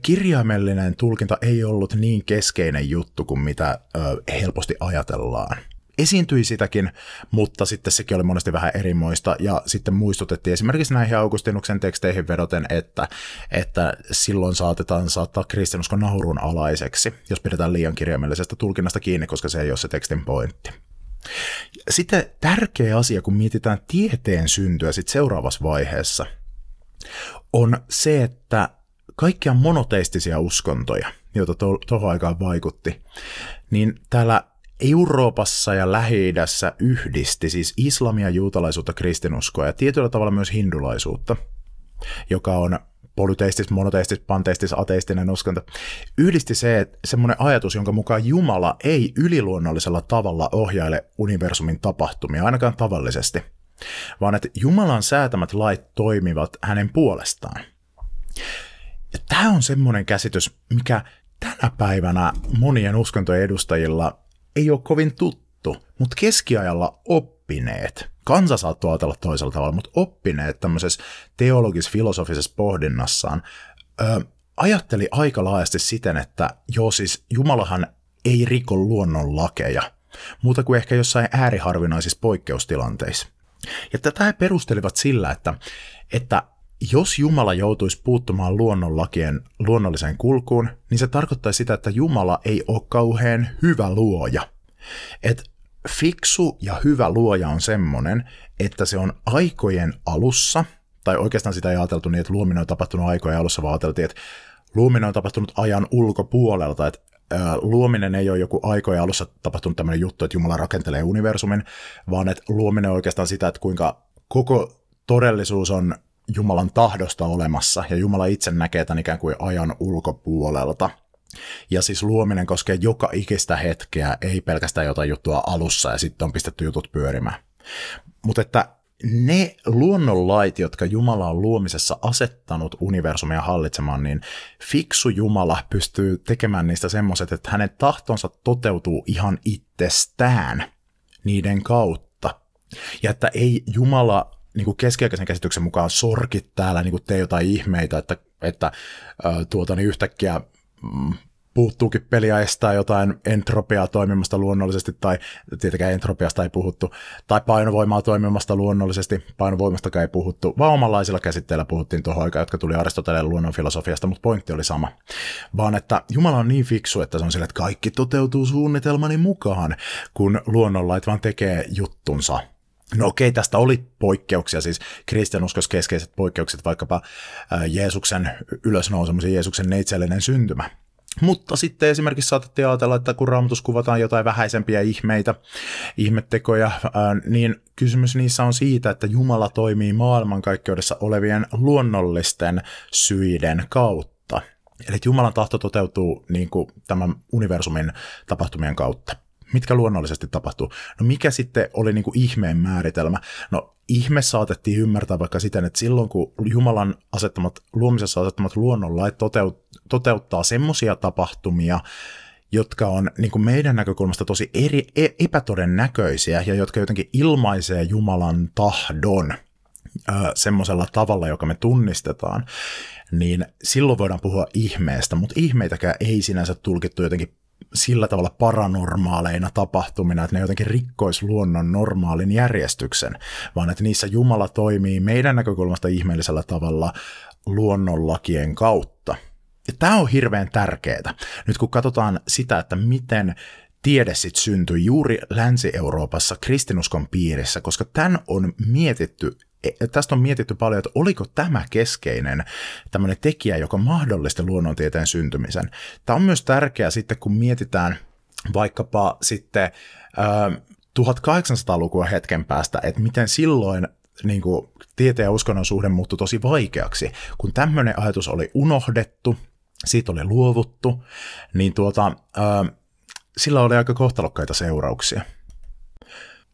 kirjaimellinen tulkinta ei ollut niin keskeinen juttu kuin mitä ö, helposti ajatellaan. Esiintyi sitäkin, mutta sitten sekin oli monesti vähän erimoista, ja sitten muistutettiin esimerkiksi näihin Augustinuksen teksteihin vedoten, että, että silloin saatetaan saattaa kristinuskon naurun alaiseksi, jos pidetään liian kirjaimellisesta tulkinnasta kiinni, koska se ei ole se tekstin pointti. Sitten tärkeä asia, kun mietitään tieteen syntyä sit seuraavassa vaiheessa, on se, että kaikkia monoteistisia uskontoja, joita tuohon to- aikaan vaikutti, niin täällä Euroopassa ja lähi yhdisti siis islamia, juutalaisuutta, kristinuskoa ja tietyllä tavalla myös hindulaisuutta, joka on polyteistis, monoteistis, panteistis, ateistinen uskonto, yhdisti se, semmoinen ajatus, jonka mukaan Jumala ei yliluonnollisella tavalla ohjaile universumin tapahtumia, ainakaan tavallisesti, vaan että Jumalan säätämät lait toimivat hänen puolestaan. Ja tämä on semmoinen käsitys, mikä tänä päivänä monien uskontojen edustajilla ei ole kovin tuttu, mutta keskiajalla oppineet, kansa saattoi ajatella toisella tavalla, mutta oppineet tämmöisessä teologis-filosofisessa pohdinnassaan ö, ajatteli aika laajasti siten, että joo siis Jumalahan ei riko luonnon lakeja, muuta kuin ehkä jossain ääriharvinaisissa poikkeustilanteissa. Ja tätä he perustelivat sillä, että, että jos Jumala joutuisi puuttumaan luonnonlakien luonnolliseen kulkuun, niin se tarkoittaisi sitä, että Jumala ei ole kauhean hyvä luoja. Et fiksu ja hyvä luoja on semmoinen, että se on aikojen alussa, tai oikeastaan sitä ei ajateltu niin, että luominen on tapahtunut aikojen alussa, vaan ajateltiin, että luominen on tapahtunut ajan ulkopuolelta, että luominen ei ole joku aikojen alussa tapahtunut tämmöinen juttu, että Jumala rakentelee universumin, vaan että luominen on oikeastaan sitä, että kuinka koko todellisuus on Jumalan tahdosta olemassa, ja Jumala itse näkee tämän ikään kuin ajan ulkopuolelta. Ja siis luominen koskee joka ikistä hetkeä, ei pelkästään jotain juttua alussa, ja sitten on pistetty jutut pyörimään. Mutta että ne luonnonlait, jotka Jumala on luomisessa asettanut universumia hallitsemaan, niin fiksu Jumala pystyy tekemään niistä semmoiset, että hänen tahtonsa toteutuu ihan itsestään niiden kautta. Ja että ei Jumala niin kuin keskiaikaisen käsityksen mukaan sorkit täällä, niin kuin tee jotain ihmeitä, että, että tuota, niin yhtäkkiä mm, puuttuukin peliä estää jotain entropiaa toimimasta luonnollisesti, tai tietenkään entropiasta ei puhuttu, tai painovoimaa toimimasta luonnollisesti, painovoimasta ei puhuttu, vaan omanlaisilla käsitteillä puhuttiin tuohon aikaan, jotka tuli Aristoteleen luonnonfilosofiasta, mutta pointti oli sama. Vaan että Jumala on niin fiksu, että se on sille, että kaikki toteutuu suunnitelmani mukaan, kun luonnonlait vaan tekee juttunsa. No okei, tästä oli poikkeuksia, siis kristianuskos keskeiset poikkeukset, vaikkapa Jeesuksen ylösnousemisen, Jeesuksen neitsellinen syntymä. Mutta sitten esimerkiksi saatettiin ajatella, että kun raamatus kuvataan jotain vähäisempiä ihmeitä, ihmettekoja, niin kysymys niissä on siitä, että Jumala toimii maailmankaikkeudessa olevien luonnollisten syiden kautta. Eli Jumalan tahto toteutuu niin kuin tämän universumin tapahtumien kautta mitkä luonnollisesti tapahtuu. No mikä sitten oli niin kuin ihmeen määritelmä? No ihme saatettiin ymmärtää vaikka siten, että silloin kun Jumalan asettamat, luomisessa asettamat luonnonlait toteut, toteuttaa semmoisia tapahtumia, jotka on niin kuin meidän näkökulmasta tosi eri, e, epätodennäköisiä ja jotka jotenkin ilmaisee Jumalan tahdon semmoisella tavalla, joka me tunnistetaan, niin silloin voidaan puhua ihmeestä, mutta ihmeitäkään ei sinänsä tulkittu jotenkin sillä tavalla paranormaaleina tapahtumina, että ne jotenkin rikkois luonnon normaalin järjestyksen, vaan että niissä Jumala toimii meidän näkökulmasta ihmeellisellä tavalla luonnonlakien kautta. Ja tämä on hirveän tärkeää. Nyt kun katsotaan sitä, että miten tiede sitten syntyi juuri Länsi-Euroopassa kristinuskon piirissä, koska tämän on mietitty tästä on mietitty paljon, että oliko tämä keskeinen tämmöinen tekijä, joka mahdollisti luonnontieteen syntymisen. Tämä on myös tärkeää sitten, kun mietitään vaikkapa sitten äh, 1800-lukua hetken päästä, että miten silloin niin kuin, tieteen ja uskonnon suhde muuttui tosi vaikeaksi. Kun tämmöinen ajatus oli unohdettu, siitä oli luovuttu, niin tuota, äh, sillä oli aika kohtalokkaita seurauksia.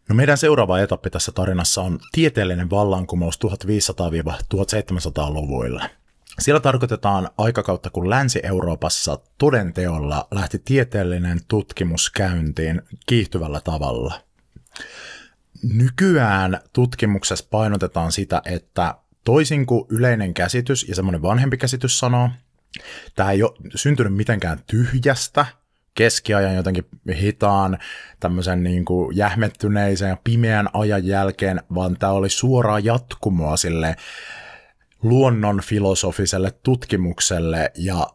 No meidän seuraava etappi tässä tarinassa on tieteellinen vallankumous 1500-1700-luvuilla. Sillä tarkoitetaan aikakautta, kun Länsi-Euroopassa todenteolla lähti tieteellinen tutkimus käyntiin kiihtyvällä tavalla. Nykyään tutkimuksessa painotetaan sitä, että toisin kuin yleinen käsitys ja semmoinen vanhempi käsitys sanoo, tämä ei ole syntynyt mitenkään tyhjästä, keskiajan jotenkin hitaan, tämmöisen niin kuin jähmettyneisen ja pimeän ajan jälkeen, vaan tämä oli suoraa jatkumoa sille luonnonfilosofiselle tutkimukselle ja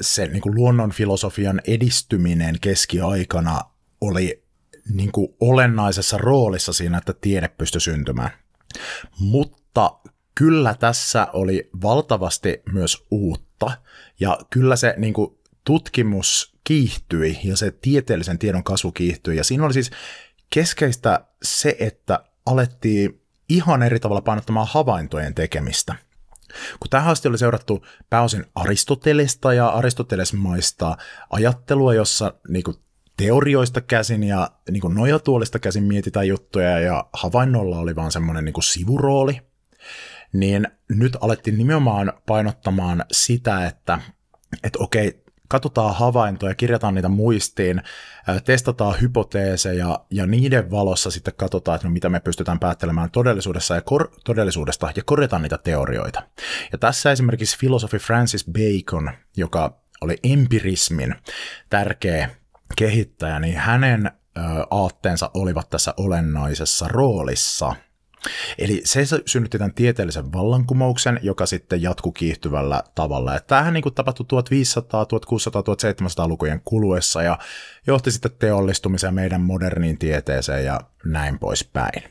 se niin kuin luonnonfilosofian edistyminen keskiaikana oli niin kuin olennaisessa roolissa siinä, että tiede pystyi syntymään. Mutta kyllä tässä oli valtavasti myös uutta, ja kyllä se niin kuin, tutkimus kiihtyi ja se tieteellisen tiedon kasvu kiihtyi. Ja siinä oli siis keskeistä se, että alettiin ihan eri tavalla painottamaan havaintojen tekemistä. Kun tähän asti oli seurattu pääosin Aristotelesta ja aristotelesmaista ajattelua, jossa niin kuin, teorioista käsin ja niin kuin, nojatuolista käsin mietitään juttuja ja havainnolla oli vaan semmoinen niin sivurooli, niin nyt alettiin nimenomaan painottamaan sitä, että, että okei, katsotaan havaintoja, kirjataan niitä muistiin, testataan hypoteeseja ja niiden valossa sitten katsotaan, että no mitä me pystytään päättelemään todellisuudessa ja kor- todellisuudesta ja korjataan niitä teorioita. Ja tässä esimerkiksi filosofi Francis Bacon, joka oli empirismin tärkeä kehittäjä, niin hänen aatteensa olivat tässä olennaisessa roolissa – Eli se synnytti tämän tieteellisen vallankumouksen, joka sitten jatkui kiihtyvällä tavalla. Ja tämähän niin tapahtui 1500, 1600, 1700-lukujen kuluessa ja johti sitten teollistumiseen meidän moderniin tieteeseen ja näin poispäin.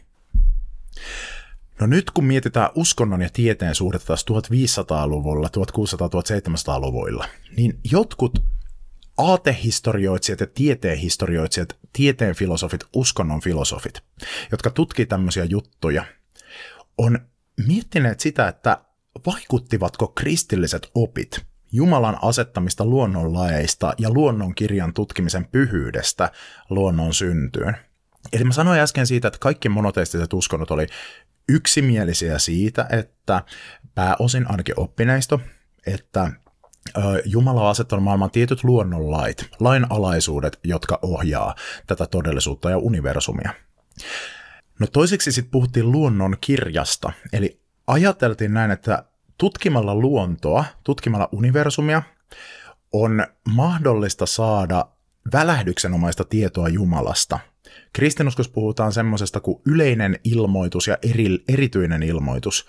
No nyt kun mietitään uskonnon ja tieteen suhdetta taas 1500-luvulla, 1600-1700-luvuilla, niin jotkut aatehistorioitsijat ja tieteenhistorioitsijat, tieteen filosofit, uskonnon filosofit, jotka tutkii tämmöisiä juttuja, on miettineet sitä, että vaikuttivatko kristilliset opit Jumalan asettamista luonnonlaeista ja luonnonkirjan tutkimisen pyhyydestä luonnon syntyyn. Eli mä sanoin äsken siitä, että kaikki monoteistiset uskonnot oli yksimielisiä siitä, että pääosin ainakin oppineisto, että Jumala on asettanut maailman tietyt luonnonlait, lainalaisuudet, jotka ohjaa tätä todellisuutta ja universumia. No toiseksi sitten puhuttiin luonnon kirjasta, eli ajateltiin näin, että tutkimalla luontoa, tutkimalla universumia, on mahdollista saada välähdyksenomaista tietoa Jumalasta. Kristinuskossa puhutaan semmoisesta kuin yleinen ilmoitus ja eri, erityinen ilmoitus.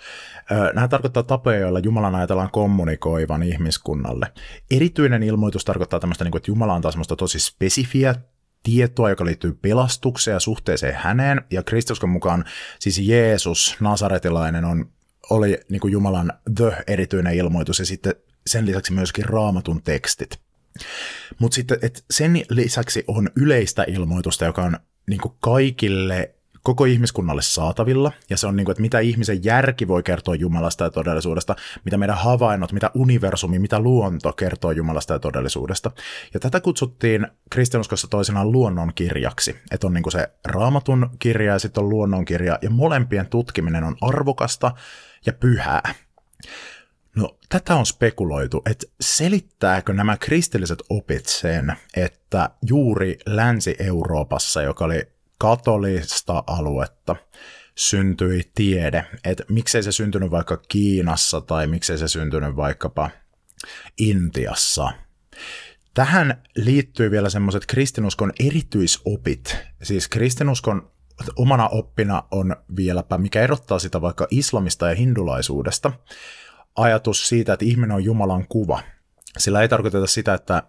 Nämä tarkoittaa tapoja, joilla Jumalan ajatellaan kommunikoivan ihmiskunnalle. Erityinen ilmoitus tarkoittaa tämmöistä, niin että Jumala antaa semmoista tosi spesifiä tietoa, joka liittyy pelastukseen ja suhteeseen häneen, ja kristinuskon mukaan siis Jeesus, nasaretilainen, on, oli niin Jumalan the-erityinen ilmoitus, ja sitten sen lisäksi myöskin raamatun tekstit. Mutta sitten et sen lisäksi on yleistä ilmoitusta, joka on niin kaikille koko ihmiskunnalle saatavilla, ja se on niin kuin, että mitä ihmisen järki voi kertoa Jumalasta ja todellisuudesta, mitä meidän havainnot, mitä universumi, mitä luonto kertoo Jumalasta ja todellisuudesta. Ja tätä kutsuttiin kristinuskossa toisenaan luonnonkirjaksi, että on niin kuin se raamatun kirja ja sitten on luonnonkirja, ja molempien tutkiminen on arvokasta ja pyhää. No, tätä on spekuloitu, että selittääkö nämä kristilliset opit sen, että juuri Länsi-Euroopassa, joka oli katolista aluetta, syntyi tiede, että miksei se syntynyt vaikka Kiinassa tai miksei se syntynyt vaikkapa Intiassa. Tähän liittyy vielä semmoiset kristinuskon erityisopit, siis kristinuskon omana oppina on vieläpä, mikä erottaa sitä vaikka islamista ja hindulaisuudesta, ajatus siitä, että ihminen on Jumalan kuva. Sillä ei tarkoiteta sitä, että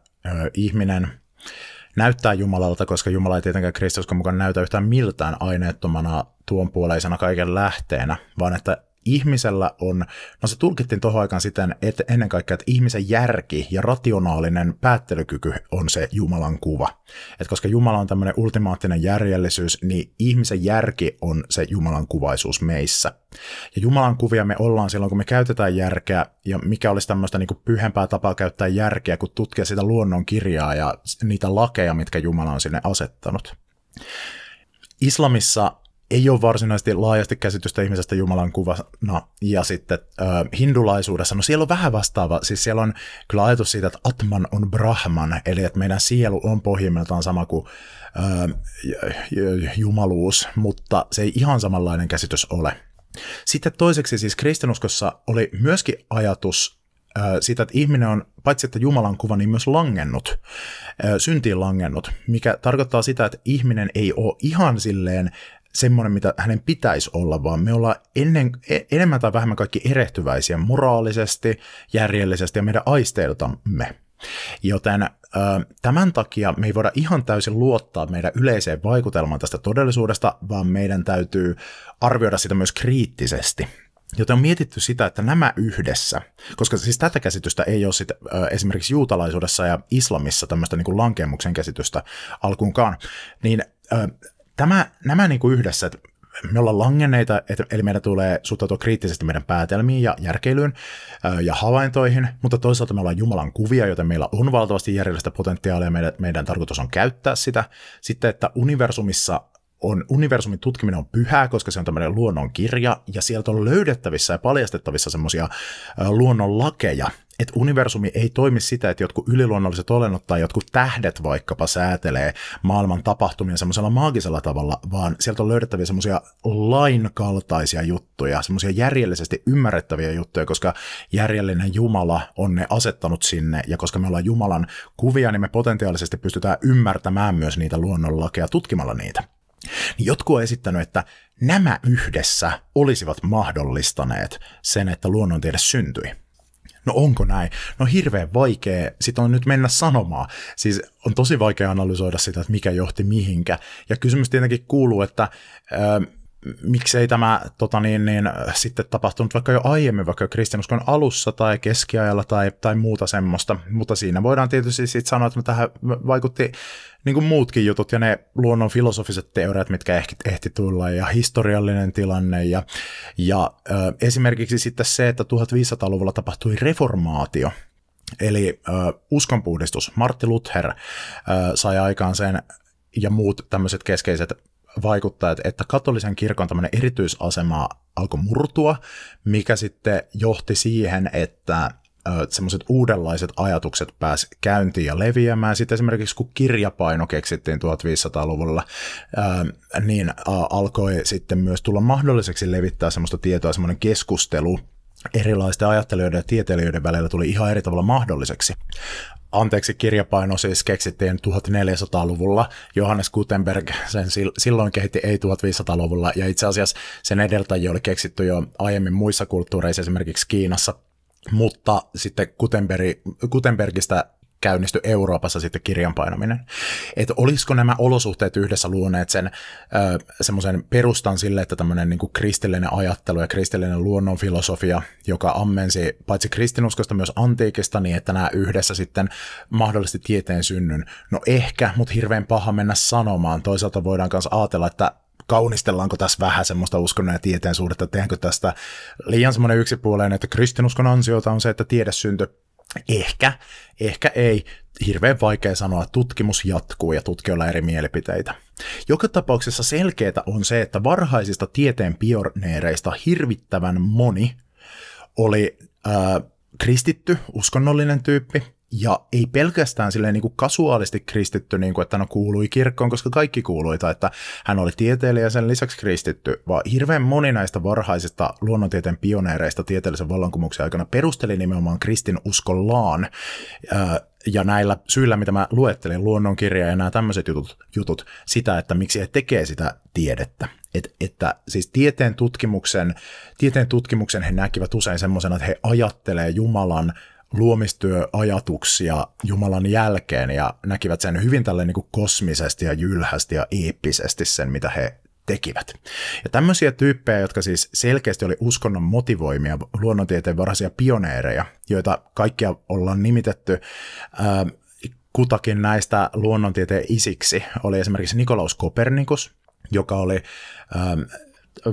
ihminen näyttää Jumalalta, koska Jumala ei tietenkään Kristuskon mukaan näytä yhtään miltään aineettomana tuonpuoleisena kaiken lähteenä, vaan että ihmisellä on, no se tulkittiin tuohon aikaan siten, että ennen kaikkea, että ihmisen järki ja rationaalinen päättelykyky on se Jumalan kuva. Et koska Jumala on tämmöinen ultimaattinen järjellisyys, niin ihmisen järki on se Jumalan kuvaisuus meissä. Ja Jumalan kuvia me ollaan silloin, kun me käytetään järkeä, ja mikä olisi tämmöistä niin kuin pyhempää tapaa käyttää järkeä, kun tutkia sitä luonnon kirjaa ja niitä lakeja, mitkä Jumala on sinne asettanut. Islamissa ei ole varsinaisesti laajasti käsitystä ihmisestä Jumalan kuvana, ja sitten äh, hindulaisuudessa, no siellä on vähän vastaava, siis siellä on kyllä ajatus siitä, että Atman on Brahman, eli että meidän sielu on pohjimmiltaan sama kuin äh, jumaluus, mutta se ei ihan samanlainen käsitys ole. Sitten toiseksi siis kristinuskossa oli myöskin ajatus äh, siitä, että ihminen on paitsi että Jumalan kuva, niin myös langennut, syntiin langennut, mikä tarkoittaa sitä, että ihminen ei ole ihan silleen semmoinen, mitä hänen pitäisi olla, vaan me ollaan ennen, e, enemmän tai vähemmän kaikki erehtyväisiä moraalisesti, järjellisesti ja meidän aisteiltamme. Joten tämän takia me ei voida ihan täysin luottaa meidän yleiseen vaikutelmaan tästä todellisuudesta, vaan meidän täytyy arvioida sitä myös kriittisesti. Joten on mietitty sitä, että nämä yhdessä, koska siis tätä käsitystä ei ole sit, esimerkiksi juutalaisuudessa ja islamissa tämmöistä niin lankemuksen käsitystä alkuunkaan, niin tämä, nämä niin kuin yhdessä, että me ollaan langenneita, että, eli meidän tulee suhtautua kriittisesti meidän päätelmiin ja järkeilyyn ja havaintoihin, mutta toisaalta me ollaan Jumalan kuvia, joten meillä on valtavasti järjellistä potentiaalia ja meidän, meidän tarkoitus on käyttää sitä. Sitten, että universumissa on, universumin tutkiminen on pyhää, koska se on tämmöinen luonnon kirja, ja sieltä on löydettävissä ja paljastettavissa semmoisia luonnon lakeja, että universumi ei toimi sitä, että jotkut yliluonnolliset olennot tai jotkut tähdet vaikkapa säätelee maailman tapahtumia semmoisella maagisella tavalla, vaan sieltä on löydettäviä semmoisia lainkaltaisia juttuja, semmoisia järjellisesti ymmärrettäviä juttuja, koska järjellinen Jumala on ne asettanut sinne, ja koska me ollaan Jumalan kuvia, niin me potentiaalisesti pystytään ymmärtämään myös niitä luonnonlakeja tutkimalla niitä. Niin jotkut on esittänyt, että nämä yhdessä olisivat mahdollistaneet sen, että luonnontiede syntyi. No onko näin? No hirveän vaikea, sitä on nyt mennä sanomaan. Siis on tosi vaikea analysoida sitä, että mikä johti mihinkä. Ja kysymys tietenkin kuuluu, että miksei tämä tota niin, niin, sitten tapahtunut vaikka jo aiemmin, vaikka kristinuskon alussa tai keskiajalla tai, tai muuta semmoista, mutta siinä voidaan tietysti sitten sanoa, että tähän vaikutti niin kuin muutkin jutut ja ne luonnon filosofiset teoriat, mitkä ehti, ehti tulla ja historiallinen tilanne ja, ja ö, esimerkiksi sitten se, että 1500-luvulla tapahtui reformaatio, Eli ö, uskonpuhdistus. Martti Luther ö, sai aikaan sen ja muut tämmöiset keskeiset vaikuttajat, että katolisen kirkon tämmöinen erityisasema alkoi murtua, mikä sitten johti siihen, että semmoiset uudenlaiset ajatukset pääsi käyntiin ja leviämään. Sitten esimerkiksi kun kirjapaino keksittiin 1500-luvulla, niin alkoi sitten myös tulla mahdolliseksi levittää semmoista tietoa, semmoinen keskustelu erilaisten ajattelijoiden ja tieteilijöiden välillä tuli ihan eri tavalla mahdolliseksi. Anteeksi, kirjapaino siis keksittiin 1400-luvulla. Johannes Gutenberg sen silloin kehitti ei 1500-luvulla, ja itse asiassa sen edeltäjiä oli keksitty jo aiemmin muissa kulttuureissa, esimerkiksi Kiinassa. Mutta sitten Gutenberg, Gutenbergistä käynnistyi Euroopassa sitten kirjan painaminen. Että olisiko nämä olosuhteet yhdessä luoneet sen semmoisen perustan sille, että tämmöinen niin kuin kristillinen ajattelu ja kristillinen luonnonfilosofia, joka ammensi paitsi kristinuskosta myös antiikista, niin että nämä yhdessä sitten mahdollisesti tieteen synnyn. No ehkä, mutta hirveän paha mennä sanomaan. Toisaalta voidaan myös ajatella, että kaunistellaanko tässä vähän semmoista uskonnon ja tieteen suhdetta, tehdäänkö tästä liian semmoinen yksipuoleinen, että kristinuskon ansiota on se, että tiede syntyi Ehkä, ehkä ei. Hirveän vaikea sanoa, tutkimus jatkuu ja tutkijoilla eri mielipiteitä. Joka tapauksessa selkeää on se, että varhaisista tieteen pioneereista hirvittävän moni oli äh, kristitty, uskonnollinen tyyppi, ja ei pelkästään silleen niin kuin kasuaalisti kristitty, niin kuin, että hän kuului kirkkoon, koska kaikki kuului, tai että hän oli tieteilijä sen lisäksi kristitty, vaan hirveän moni näistä varhaisista luonnontieteen pioneereista tieteellisen vallankumouksen aikana perusteli nimenomaan kristin uskollaan, ja näillä syillä, mitä mä luettelin, luonnonkirja ja nämä tämmöiset jutut, jutut, sitä, että miksi he tekee sitä tiedettä. Et, että siis tieteen tutkimuksen, tieteen tutkimuksen he näkivät usein semmoisena, että he ajattelee Jumalan luomistyöajatuksia Jumalan jälkeen ja näkivät sen hyvin tälle niin kuin kosmisesti ja jylhästi ja eeppisesti sen, mitä he tekivät. Ja tämmöisiä tyyppejä, jotka siis selkeästi oli uskonnon motivoimia, luonnontieteen varhaisia pioneereja, joita kaikkia ollaan nimitetty ää, kutakin näistä luonnontieteen isiksi, oli esimerkiksi Nikolaus Kopernikus, joka oli ää,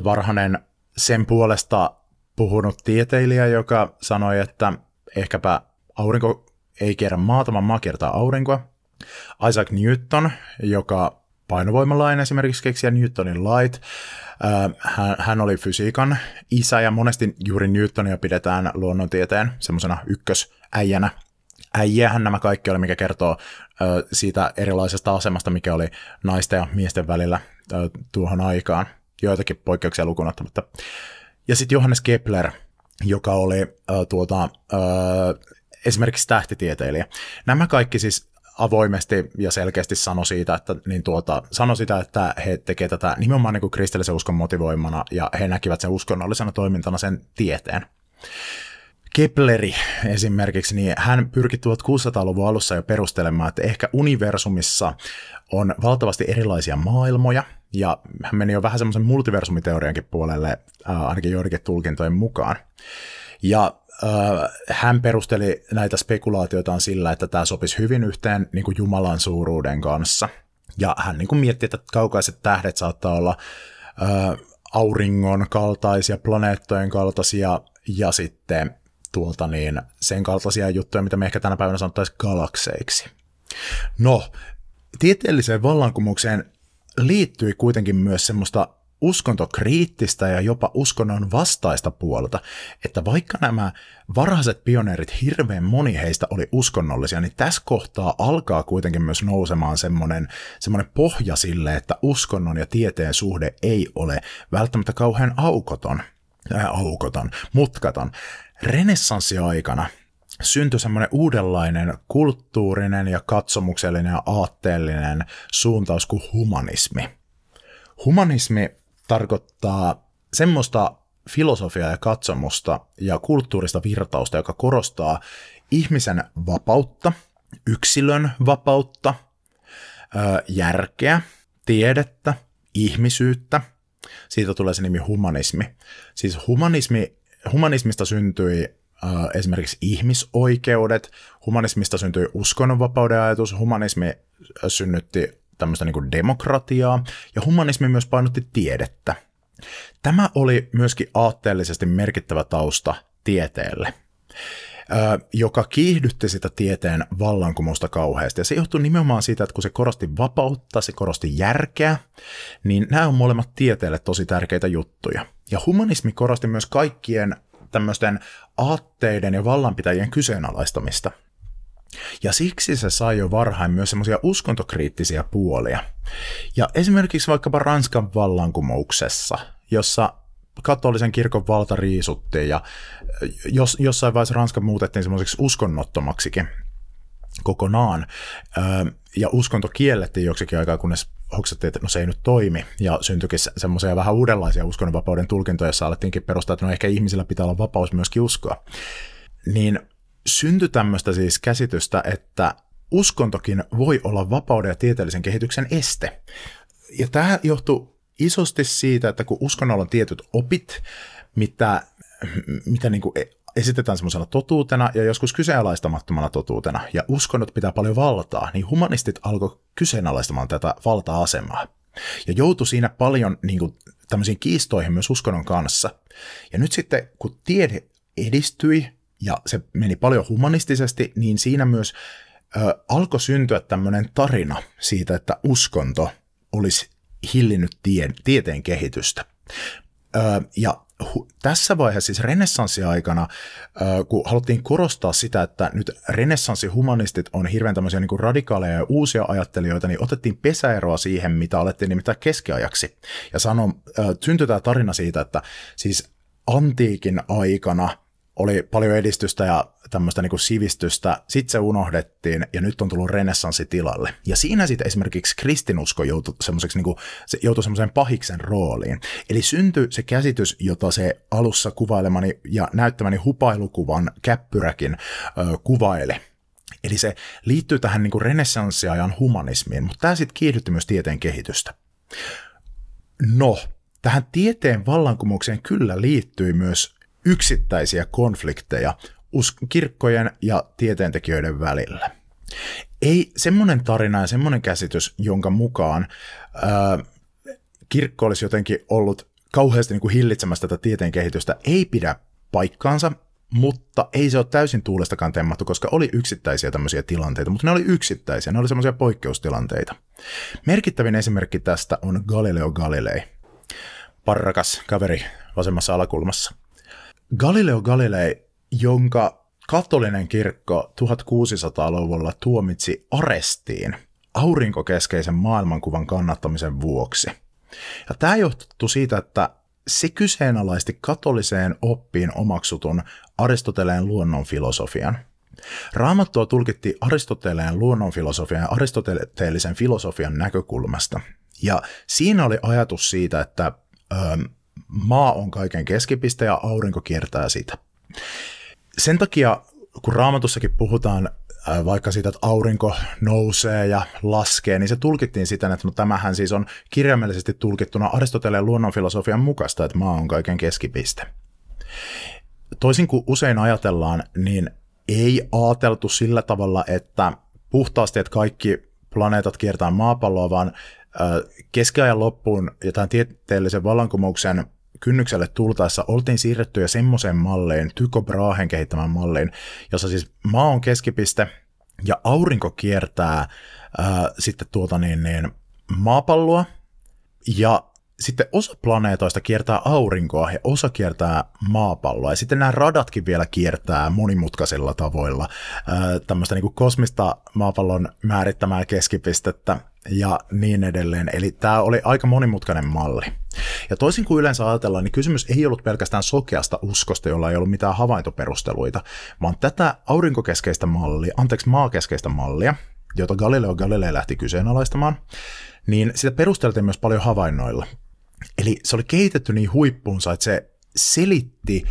varhainen sen puolesta puhunut tieteilijä, joka sanoi, että ehkäpä aurinko ei kierrä maata, vaan maa kiertää aurinkoa. Isaac Newton, joka painovoimalain esimerkiksi keksiä Newtonin lait. Hän, hän oli fysiikan isä ja monesti juuri Newtonia pidetään luonnontieteen semmoisena ykkösäijänä. Äijähän nämä kaikki oli, mikä kertoo siitä erilaisesta asemasta, mikä oli naisten ja miesten välillä tuohon aikaan. Joitakin poikkeuksia lukunottamatta. Ja sitten Johannes Kepler – joka oli äh, tuota, äh, esimerkiksi tähtitieteilijä. Nämä kaikki siis avoimesti ja selkeästi sano siitä, että, niin tuota, sano sitä, että he tekevät tätä nimenomaan niin kuin kristillisen uskon motivoimana ja he näkivät sen uskonnollisena toimintana sen tieteen. Kepleri esimerkiksi, niin hän pyrki 1600-luvun alussa jo perustelemaan, että ehkä universumissa on valtavasti erilaisia maailmoja, ja hän meni jo vähän semmoisen multiversumiteoriankin puolelle, äh, ainakin joidenkin tulkintojen mukaan. Ja äh, hän perusteli näitä spekulaatioitaan sillä, että tämä sopisi hyvin yhteen niin kuin Jumalan suuruuden kanssa. Ja hän niin kuin mietti, että kaukaiset tähdet saattaa olla äh, auringon kaltaisia, planeettojen kaltaisia ja sitten tuolta niin sen kaltaisia juttuja, mitä me ehkä tänä päivänä sanottaisiin galakseiksi. No, tieteelliseen vallankumoukseen liittyi kuitenkin myös semmoista uskontokriittistä ja jopa uskonnon vastaista puolta, että vaikka nämä varhaiset pioneerit, hirveän moni heistä oli uskonnollisia, niin tässä kohtaa alkaa kuitenkin myös nousemaan semmoinen, semmoinen pohja sille, että uskonnon ja tieteen suhde ei ole välttämättä kauhean aukoton, äh, aukoton, mutkaton. Renessanssiaikana syntyi semmoinen uudenlainen kulttuurinen ja katsomuksellinen ja aatteellinen suuntaus kuin humanismi. Humanismi tarkoittaa semmoista filosofiaa ja katsomusta ja kulttuurista virtausta, joka korostaa ihmisen vapautta, yksilön vapautta, järkeä, tiedettä, ihmisyyttä. Siitä tulee se nimi humanismi. Siis humanismi, humanismista syntyi esimerkiksi ihmisoikeudet, humanismista syntyi uskonnonvapauden ajatus, humanismi synnytti tämmöistä niin demokratiaa, ja humanismi myös painotti tiedettä. Tämä oli myöskin aatteellisesti merkittävä tausta tieteelle, joka kiihdytti sitä tieteen vallankumousta kauheasti. Ja se johtui nimenomaan siitä, että kun se korosti vapautta, se korosti järkeä, niin nämä on molemmat tieteelle tosi tärkeitä juttuja. Ja humanismi korosti myös kaikkien tämmöisten aatteiden ja vallanpitäjien kyseenalaistamista. Ja siksi se sai jo varhain myös semmoisia uskontokriittisiä puolia. Ja esimerkiksi vaikkapa Ranskan vallankumouksessa, jossa katolisen kirkon valta riisuttiin ja jos, jossain vaiheessa Ranska muutettiin semmoiseksi uskonnottomaksikin kokonaan. Ja uskonto kiellettiin joksikin aikaa, kunnes hoksattiin, että no se ei nyt toimi, ja syntyikin semmoisia vähän uudenlaisia uskonnonvapauden tulkintoja, joissa alettiinkin perustaa, että no ehkä ihmisillä pitää olla vapaus myöskin uskoa. Niin syntyi tämmöistä siis käsitystä, että uskontokin voi olla vapauden ja tieteellisen kehityksen este. Ja tämä johtuu isosti siitä, että kun uskonnolla on tietyt opit, mitä, mitä niin kuin esitetään semmoisena totuutena ja joskus kyseenalaistamattomana totuutena, ja uskonnot pitää paljon valtaa, niin humanistit alkoi kyseenalaistamaan tätä valta-asemaa. Ja joutui siinä paljon niin kuin, tämmöisiin kiistoihin myös uskonnon kanssa. Ja nyt sitten, kun tiede edistyi ja se meni paljon humanistisesti, niin siinä myös ö, alkoi syntyä tämmöinen tarina siitä, että uskonto olisi hillinnyt tie, tieteen kehitystä. Ö, ja tässä vaiheessa, siis renessanssiaikana, kun haluttiin korostaa sitä, että nyt renessanssihumanistit on hirveän tämmöisiä niin kuin radikaaleja ja uusia ajattelijoita, niin otettiin pesäeroa siihen, mitä alettiin nimittää keskiajaksi. Ja sano, syntyi tämä tarina siitä, että siis antiikin aikana – oli paljon edistystä ja tämmöistä niin kuin sivistystä, sitten se unohdettiin ja nyt on tullut renessanssi tilalle. Ja siinä sitten esimerkiksi kristinusko joutui semmoiseksi, niin se joutui semmoiseen pahiksen rooliin. Eli syntyi se käsitys, jota se alussa kuvailemani ja näyttämäni hupailukuvan käppyräkin ö, kuvaili. Eli se liittyy tähän niin kuin renessanssiajan humanismiin, mutta tämä sitten kiihdytti myös tieteen kehitystä. No, tähän tieteen vallankumoukseen kyllä liittyy myös yksittäisiä konflikteja kirkkojen ja tieteentekijöiden välillä. Ei semmoinen tarina ja semmoinen käsitys, jonka mukaan ää, kirkko olisi jotenkin ollut kauheasti niin kuin hillitsemässä tätä tieteen kehitystä, ei pidä paikkaansa, mutta ei se ole täysin tuulestakaan temmattu, koska oli yksittäisiä tämmöisiä tilanteita, mutta ne oli yksittäisiä, ne oli semmoisia poikkeustilanteita. Merkittävin esimerkki tästä on Galileo Galilei, parrakas kaveri vasemmassa alakulmassa. Galileo Galilei, jonka katolinen kirkko 1600-luvulla tuomitsi arestiin aurinkokeskeisen maailmankuvan kannattamisen vuoksi. Ja tämä johtui siitä, että se kyseenalaisti katoliseen oppiin omaksutun Aristoteleen luonnonfilosofian. Raamattua tulkittiin Aristoteleen luonnonfilosofian ja aristoteellisen filosofian näkökulmasta. Ja siinä oli ajatus siitä, että ö, maa on kaiken keskipiste ja aurinko kiertää sitä. Sen takia, kun raamatussakin puhutaan vaikka siitä, että aurinko nousee ja laskee, niin se tulkittiin siten, että no tämähän siis on kirjaimellisesti tulkittuna Aristoteleen luonnonfilosofian mukaista, että maa on kaiken keskipiste. Toisin kuin usein ajatellaan, niin ei ajateltu sillä tavalla, että puhtaasti, että kaikki planeetat kiertää maapalloa, vaan keskiajan loppuun ja tämän tieteellisen vallankumouksen kynnykselle tultaessa oltiin siirretty jo semmoiseen malliin, Tycho Brahen kehittämään malliin, jossa siis maa on keskipiste ja aurinko kiertää ää, sitten tuota niin, niin, maapalloa. Ja sitten osa planeetoista kiertää aurinkoa ja osa kiertää maapalloa. Ja sitten nämä radatkin vielä kiertää monimutkaisilla tavoilla. tämmöistä niin kosmista maapallon määrittämää keskipistettä ja niin edelleen. Eli tämä oli aika monimutkainen malli. Ja toisin kuin yleensä ajatellaan, niin kysymys ei ollut pelkästään sokeasta uskosta, jolla ei ollut mitään havaintoperusteluita, vaan tätä aurinkokeskeistä mallia, anteeksi maakeskeistä mallia, jota Galileo Galilei lähti kyseenalaistamaan, niin sitä perusteltiin myös paljon havainnoilla. Eli se oli kehitetty niin huippuunsa, että se selitti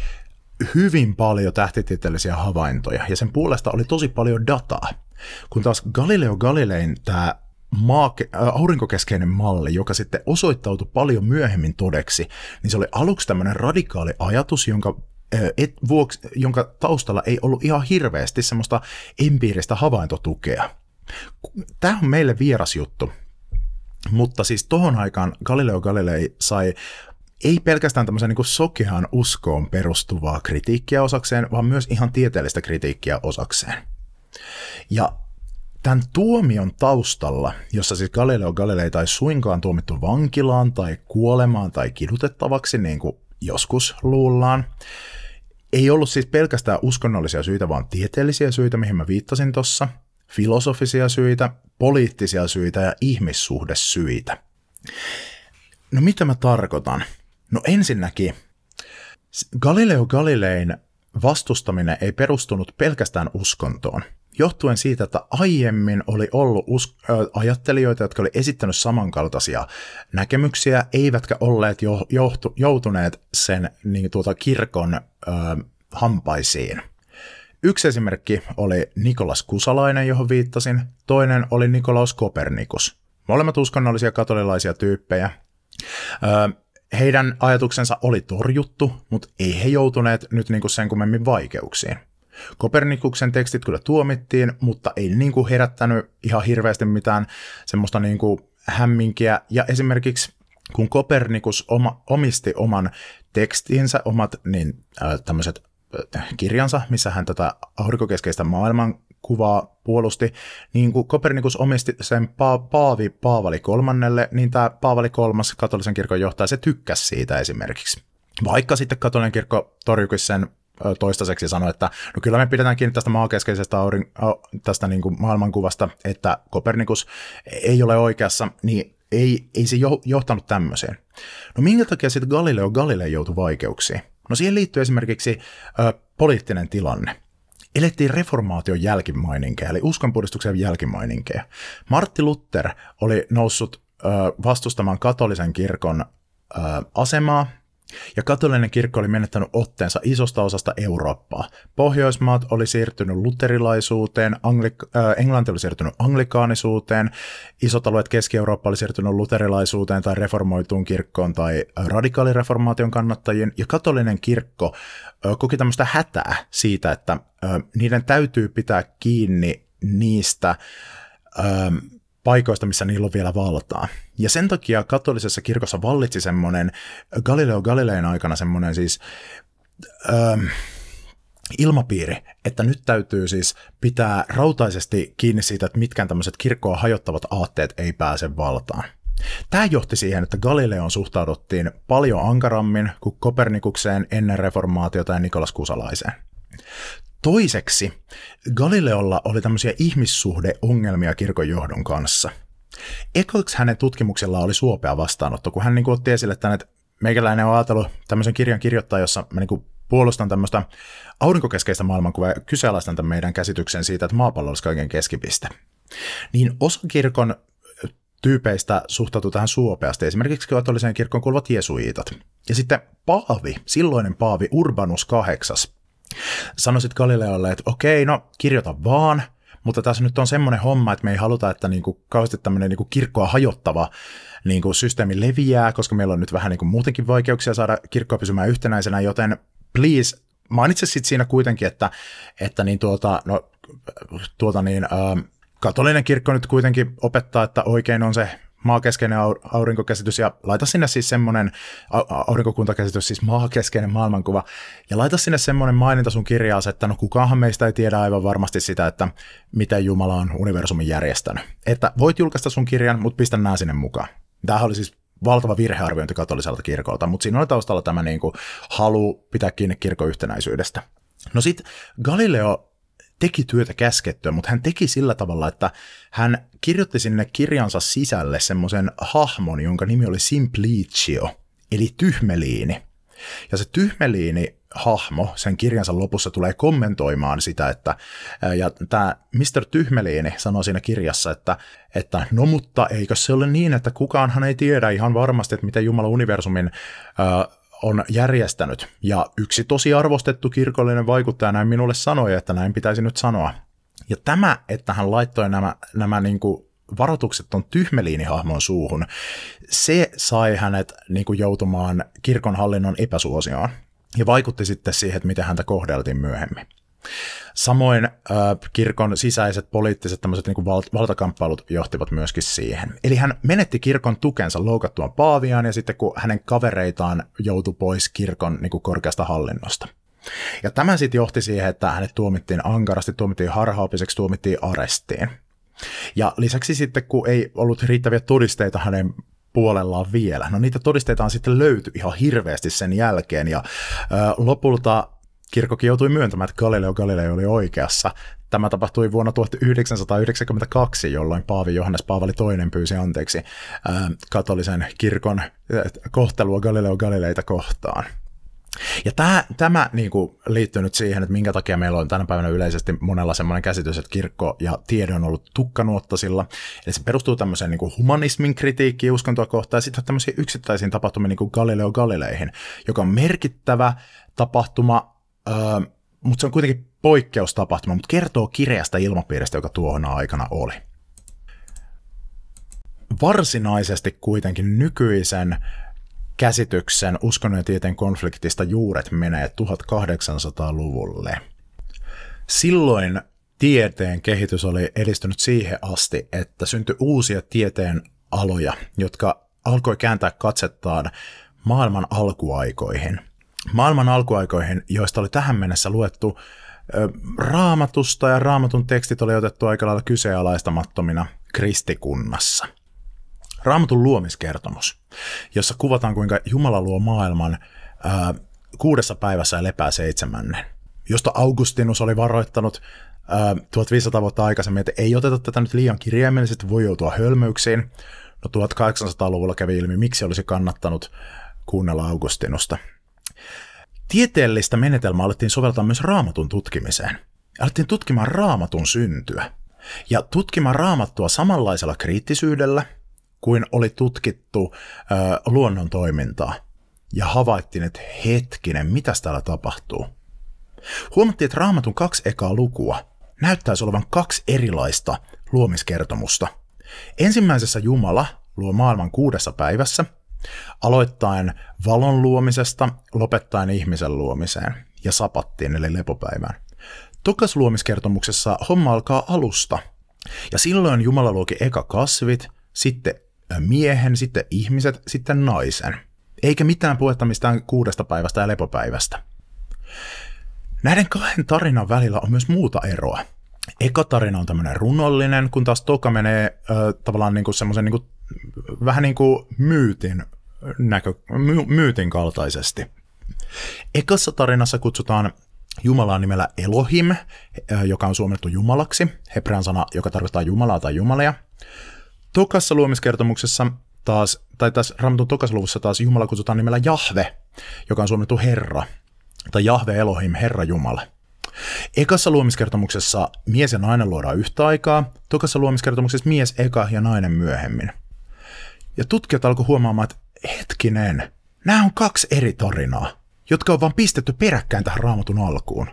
hyvin paljon tähtitieteellisiä havaintoja, ja sen puolesta oli tosi paljon dataa. Kun taas Galileo Galilein tämä maake- aurinkokeskeinen malli, joka sitten osoittautui paljon myöhemmin todeksi, niin se oli aluksi tämmöinen radikaali ajatus, jonka et, vuoksi, jonka taustalla ei ollut ihan hirveästi semmoista empiiristä havaintotukea. Tämä on meille vieras juttu, mutta siis tohon aikaan Galileo Galilei sai ei pelkästään tämmöisen niin sokeaan uskoon perustuvaa kritiikkiä osakseen, vaan myös ihan tieteellistä kritiikkiä osakseen. Ja tämän tuomion taustalla, jossa siis Galileo Galilei tai suinkaan tuomittu vankilaan tai kuolemaan tai kidutettavaksi, niin kuin joskus luullaan, ei ollut siis pelkästään uskonnollisia syitä, vaan tieteellisiä syitä, mihin mä viittasin tuossa, filosofisia syitä, poliittisia syitä ja ihmissuhdesyitä. No mitä mä tarkoitan? No ensinnäkin Galileo Galilein vastustaminen ei perustunut pelkästään uskontoon, johtuen siitä, että aiemmin oli ollut us- ajattelijoita, jotka oli esittänyt samankaltaisia näkemyksiä, eivätkä olleet jo- johtu- joutuneet sen niin, tuota, kirkon ö, hampaisiin. Yksi esimerkki oli Nikolas Kusalainen, johon viittasin, toinen oli Nikolaus Kopernikus. Molemmat uskonnollisia katolilaisia tyyppejä. Ö, heidän ajatuksensa oli torjuttu, mutta ei he joutuneet nyt niinku sen kummemmin vaikeuksiin. Kopernikuksen tekstit kyllä tuomittiin, mutta ei niinku herättänyt ihan hirveästi mitään semmoista niinku hämminkiä. Ja esimerkiksi kun Kopernikus oma, omisti oman tekstinsä, omat niin, äh, tämmöiset kirjansa, missä hän tätä aurinkokeskeistä maailman kuvaa puolusti, niin kun Kopernikus omisti sen pa- Paavi Paavali kolmannelle, niin tämä Paavali kolmas katolisen kirkon johtaja, se tykkäsi siitä esimerkiksi. Vaikka sitten katolinen kirkko torjukin sen toistaiseksi ja sanoi, että no kyllä me pidetään kiinni tästä maakeskeisestä aurin, tästä niin kuin maailmankuvasta, että Kopernikus ei ole oikeassa, niin ei, ei se johtanut tämmöiseen. No minkä takia sitten Galileo Galilei joutui vaikeuksiin? No siihen liittyy esimerkiksi ö, poliittinen tilanne elettiin reformaation jälkimaininkeja, eli uskonpuhdistuksen jälkimaininkeja. Martti Luther oli noussut ö, vastustamaan katolisen kirkon ö, asemaa, ja katolinen kirkko oli menettänyt otteensa isosta osasta Eurooppaa. Pohjoismaat oli siirtynyt luterilaisuuteen, Anglik- äh, Englanti oli siirtynyt anglikaanisuuteen, isot alueet Keski-Eurooppa oli siirtynyt luterilaisuuteen tai reformoituun kirkkoon tai radikaalireformaation kannattajiin, ja katolinen kirkko äh, koki tämmöistä hätää siitä, että äh, niiden täytyy pitää kiinni niistä äh, paikoista, missä niillä on vielä valtaa. Ja sen takia katolisessa kirkossa vallitsi semmoinen Galileo Galilein aikana semmoinen siis ähm, ilmapiiri, että nyt täytyy siis pitää rautaisesti kiinni siitä, että mitkään tämmöiset kirkkoa hajottavat aatteet ei pääse valtaan. Tämä johti siihen, että Galileon suhtauduttiin paljon ankarammin kuin Kopernikukseen ennen reformaatiota ja Nikolas Kusalaiseen. Toiseksi, Galileolla oli tämmöisiä ihmissuhdeongelmia kirkon johdon kanssa. Ekoiksi hänen tutkimuksella oli suopea vastaanotto, kun hän niin otti esille tänne, että meikäläinen on ajatellut tämmöisen kirjan kirjoittaa, jossa mä niin kuin puolustan tämmöistä aurinkokeskeistä maailmankuvaa ja kyseenalaistan tämän meidän käsityksen siitä, että maapallo olisi kaiken keskipiste. Niin osa kirkon tyypeistä suhtautuu tähän suopeasti, esimerkiksi katoliseen kirkon kuuluvat jesuiitat. Ja sitten Paavi, silloinen Paavi Urbanus VIII, sanoisit Galileolle, että okei, no kirjoita vaan, mutta tässä nyt on semmoinen homma, että me ei haluta, että niinku kauheasti tämmöinen niinku kirkkoa hajottava niinku systeemi leviää, koska meillä on nyt vähän niinku muutenkin vaikeuksia saada kirkkoa pysymään yhtenäisenä, joten please, mainitse sitten siinä kuitenkin, että, että niin tuota, no, tuota niin, ähm, katolinen kirkko nyt kuitenkin opettaa, että oikein on se maakeskeinen aurinkokäsitys ja laita sinne siis semmoinen, aurinkokuntakäsitys, siis maakeskeinen maailmankuva, ja laita sinne semmoinen maininta sun kirjaas, että no kukaanhan meistä ei tiedä aivan varmasti sitä, että miten Jumala on universumin järjestänyt. Että voit julkaista sun kirjan, mutta pistä nämä sinne mukaan. Tämähän oli siis valtava virhearviointi katoliselta kirkolta, mutta siinä oli taustalla tämä niin kuin, halu pitää kiinni kirkon yhtenäisyydestä. No sitten Galileo teki työtä käskettyä, mutta hän teki sillä tavalla, että hän kirjoitti sinne kirjansa sisälle semmoisen hahmon, jonka nimi oli Simplicio, eli tyhmeliini. Ja se tyhmeliini hahmo sen kirjansa lopussa tulee kommentoimaan sitä, että ja tämä Mr. Tyhmeliini sanoo siinä kirjassa, että, että no mutta eikö se ole niin, että kukaanhan ei tiedä ihan varmasti, että miten Jumala universumin äh, on järjestänyt. Ja yksi tosi arvostettu kirkollinen vaikuttaja näin minulle sanoi, että näin pitäisi nyt sanoa. Ja tämä, että hän laittoi nämä, nämä niin kuin varoitukset on tyhmeliinihahmon suuhun, se sai hänet niin kuin joutumaan kirkon hallinnon epäsuosioon ja vaikutti sitten siihen, että miten häntä kohdeltiin myöhemmin. Samoin äh, kirkon sisäiset poliittiset tämmöiset niin val- valtakamppailut johtivat myöskin siihen. Eli hän menetti kirkon tukensa loukattuaan Paaviaan ja sitten kun hänen kavereitaan joutui pois kirkon niin kuin korkeasta hallinnosta. Ja tämä sitten johti siihen, että hänet tuomittiin ankarasti, tuomittiin harhaopiseksi, tuomittiin arestiin. Ja lisäksi sitten, kun ei ollut riittäviä todisteita hänen puolellaan vielä. No niitä todisteita on sitten löyty ihan hirveästi sen jälkeen ja ö, lopulta kirkkokin joutui myöntämään, että Galileo Galilei oli oikeassa. Tämä tapahtui vuonna 1992, jolloin Paavi Johannes Paavali II pyysi anteeksi katolisen kirkon kohtelua Galileo Galileita kohtaan. Ja tämä, tämä niin kuin, liittyy nyt siihen, että minkä takia meillä on tänä päivänä yleisesti monella semmoinen käsitys, että kirkko ja tiede on ollut tukkanuottasilla. Eli se perustuu tämmöiseen niin kuin humanismin kritiikkiin uskontoa kohtaan ja sitten tämmöisiin yksittäisiin tapahtumiin niin kuin Galileo Galileihin, joka on merkittävä tapahtuma, öö, mutta se on kuitenkin poikkeustapahtuma, mutta kertoo kireästä ilmapiiristä, joka tuohon aikana oli. Varsinaisesti kuitenkin nykyisen käsityksen uskonnon ja tieteen konfliktista juuret menee 1800-luvulle. Silloin tieteen kehitys oli edistynyt siihen asti, että syntyi uusia tieteen aloja, jotka alkoi kääntää katsettaan maailman alkuaikoihin. Maailman alkuaikoihin, joista oli tähän mennessä luettu raamatusta ja raamatun tekstit oli otettu aika lailla kyseenalaistamattomina kristikunnassa. Raamatun luomiskertomus, jossa kuvataan kuinka Jumala luo maailman ää, kuudessa päivässä ja lepää seitsemännen, josta Augustinus oli varoittanut ää, 1500 vuotta aikaisemmin, että ei oteta tätä nyt liian kirjaimellisesti, voi joutua hölmöyksiin. No 1800-luvulla kävi ilmi, miksi olisi kannattanut kuunnella Augustinusta. Tieteellistä menetelmää alettiin soveltaa myös raamatun tutkimiseen. Alettiin tutkimaan raamatun syntyä. Ja tutkimaan raamattua samanlaisella kriittisyydellä – kuin oli tutkittu ö, luonnon toimintaa. Ja havaittiin, että hetkinen, mitä täällä tapahtuu. Huomattiin, että raamatun kaksi ekaa lukua näyttäisi olevan kaksi erilaista luomiskertomusta. Ensimmäisessä Jumala luo maailman kuudessa päivässä, aloittaen valon luomisesta, lopettaen ihmisen luomiseen ja sapattiin eli lepopäivään. Tokas luomiskertomuksessa homma alkaa alusta, ja silloin Jumala luoki eka kasvit, sitten miehen, sitten ihmiset, sitten naisen. Eikä mitään puhetta mistään kuudesta päivästä ja lepopäivästä. Näiden kahden tarinan välillä on myös muuta eroa. Eka tarina on tämmöinen runollinen, kun taas toka menee äh, tavallaan niinku semmoisen niinku, vähän niin kuin myytin, näkö, my, myytin kaltaisesti. Ekassa tarinassa kutsutaan Jumalaa nimellä Elohim, joka on suomennettu Jumalaksi, hebrean sana, joka tarkoittaa Jumalaa tai Jumalia – Tokassa luomiskertomuksessa taas, tai tässä Raamatun tokassa taas Jumala kutsutaan nimellä Jahve, joka on suomennettu Herra, tai Jahve Elohim, Herra Jumala. Ekassa luomiskertomuksessa mies ja nainen luodaan yhtä aikaa, tokassa luomiskertomuksessa mies eka ja nainen myöhemmin. Ja tutkijat alkoi huomaamaan, että hetkinen, nämä on kaksi eri tarinaa, jotka on vaan pistetty peräkkäin tähän raamatun alkuun.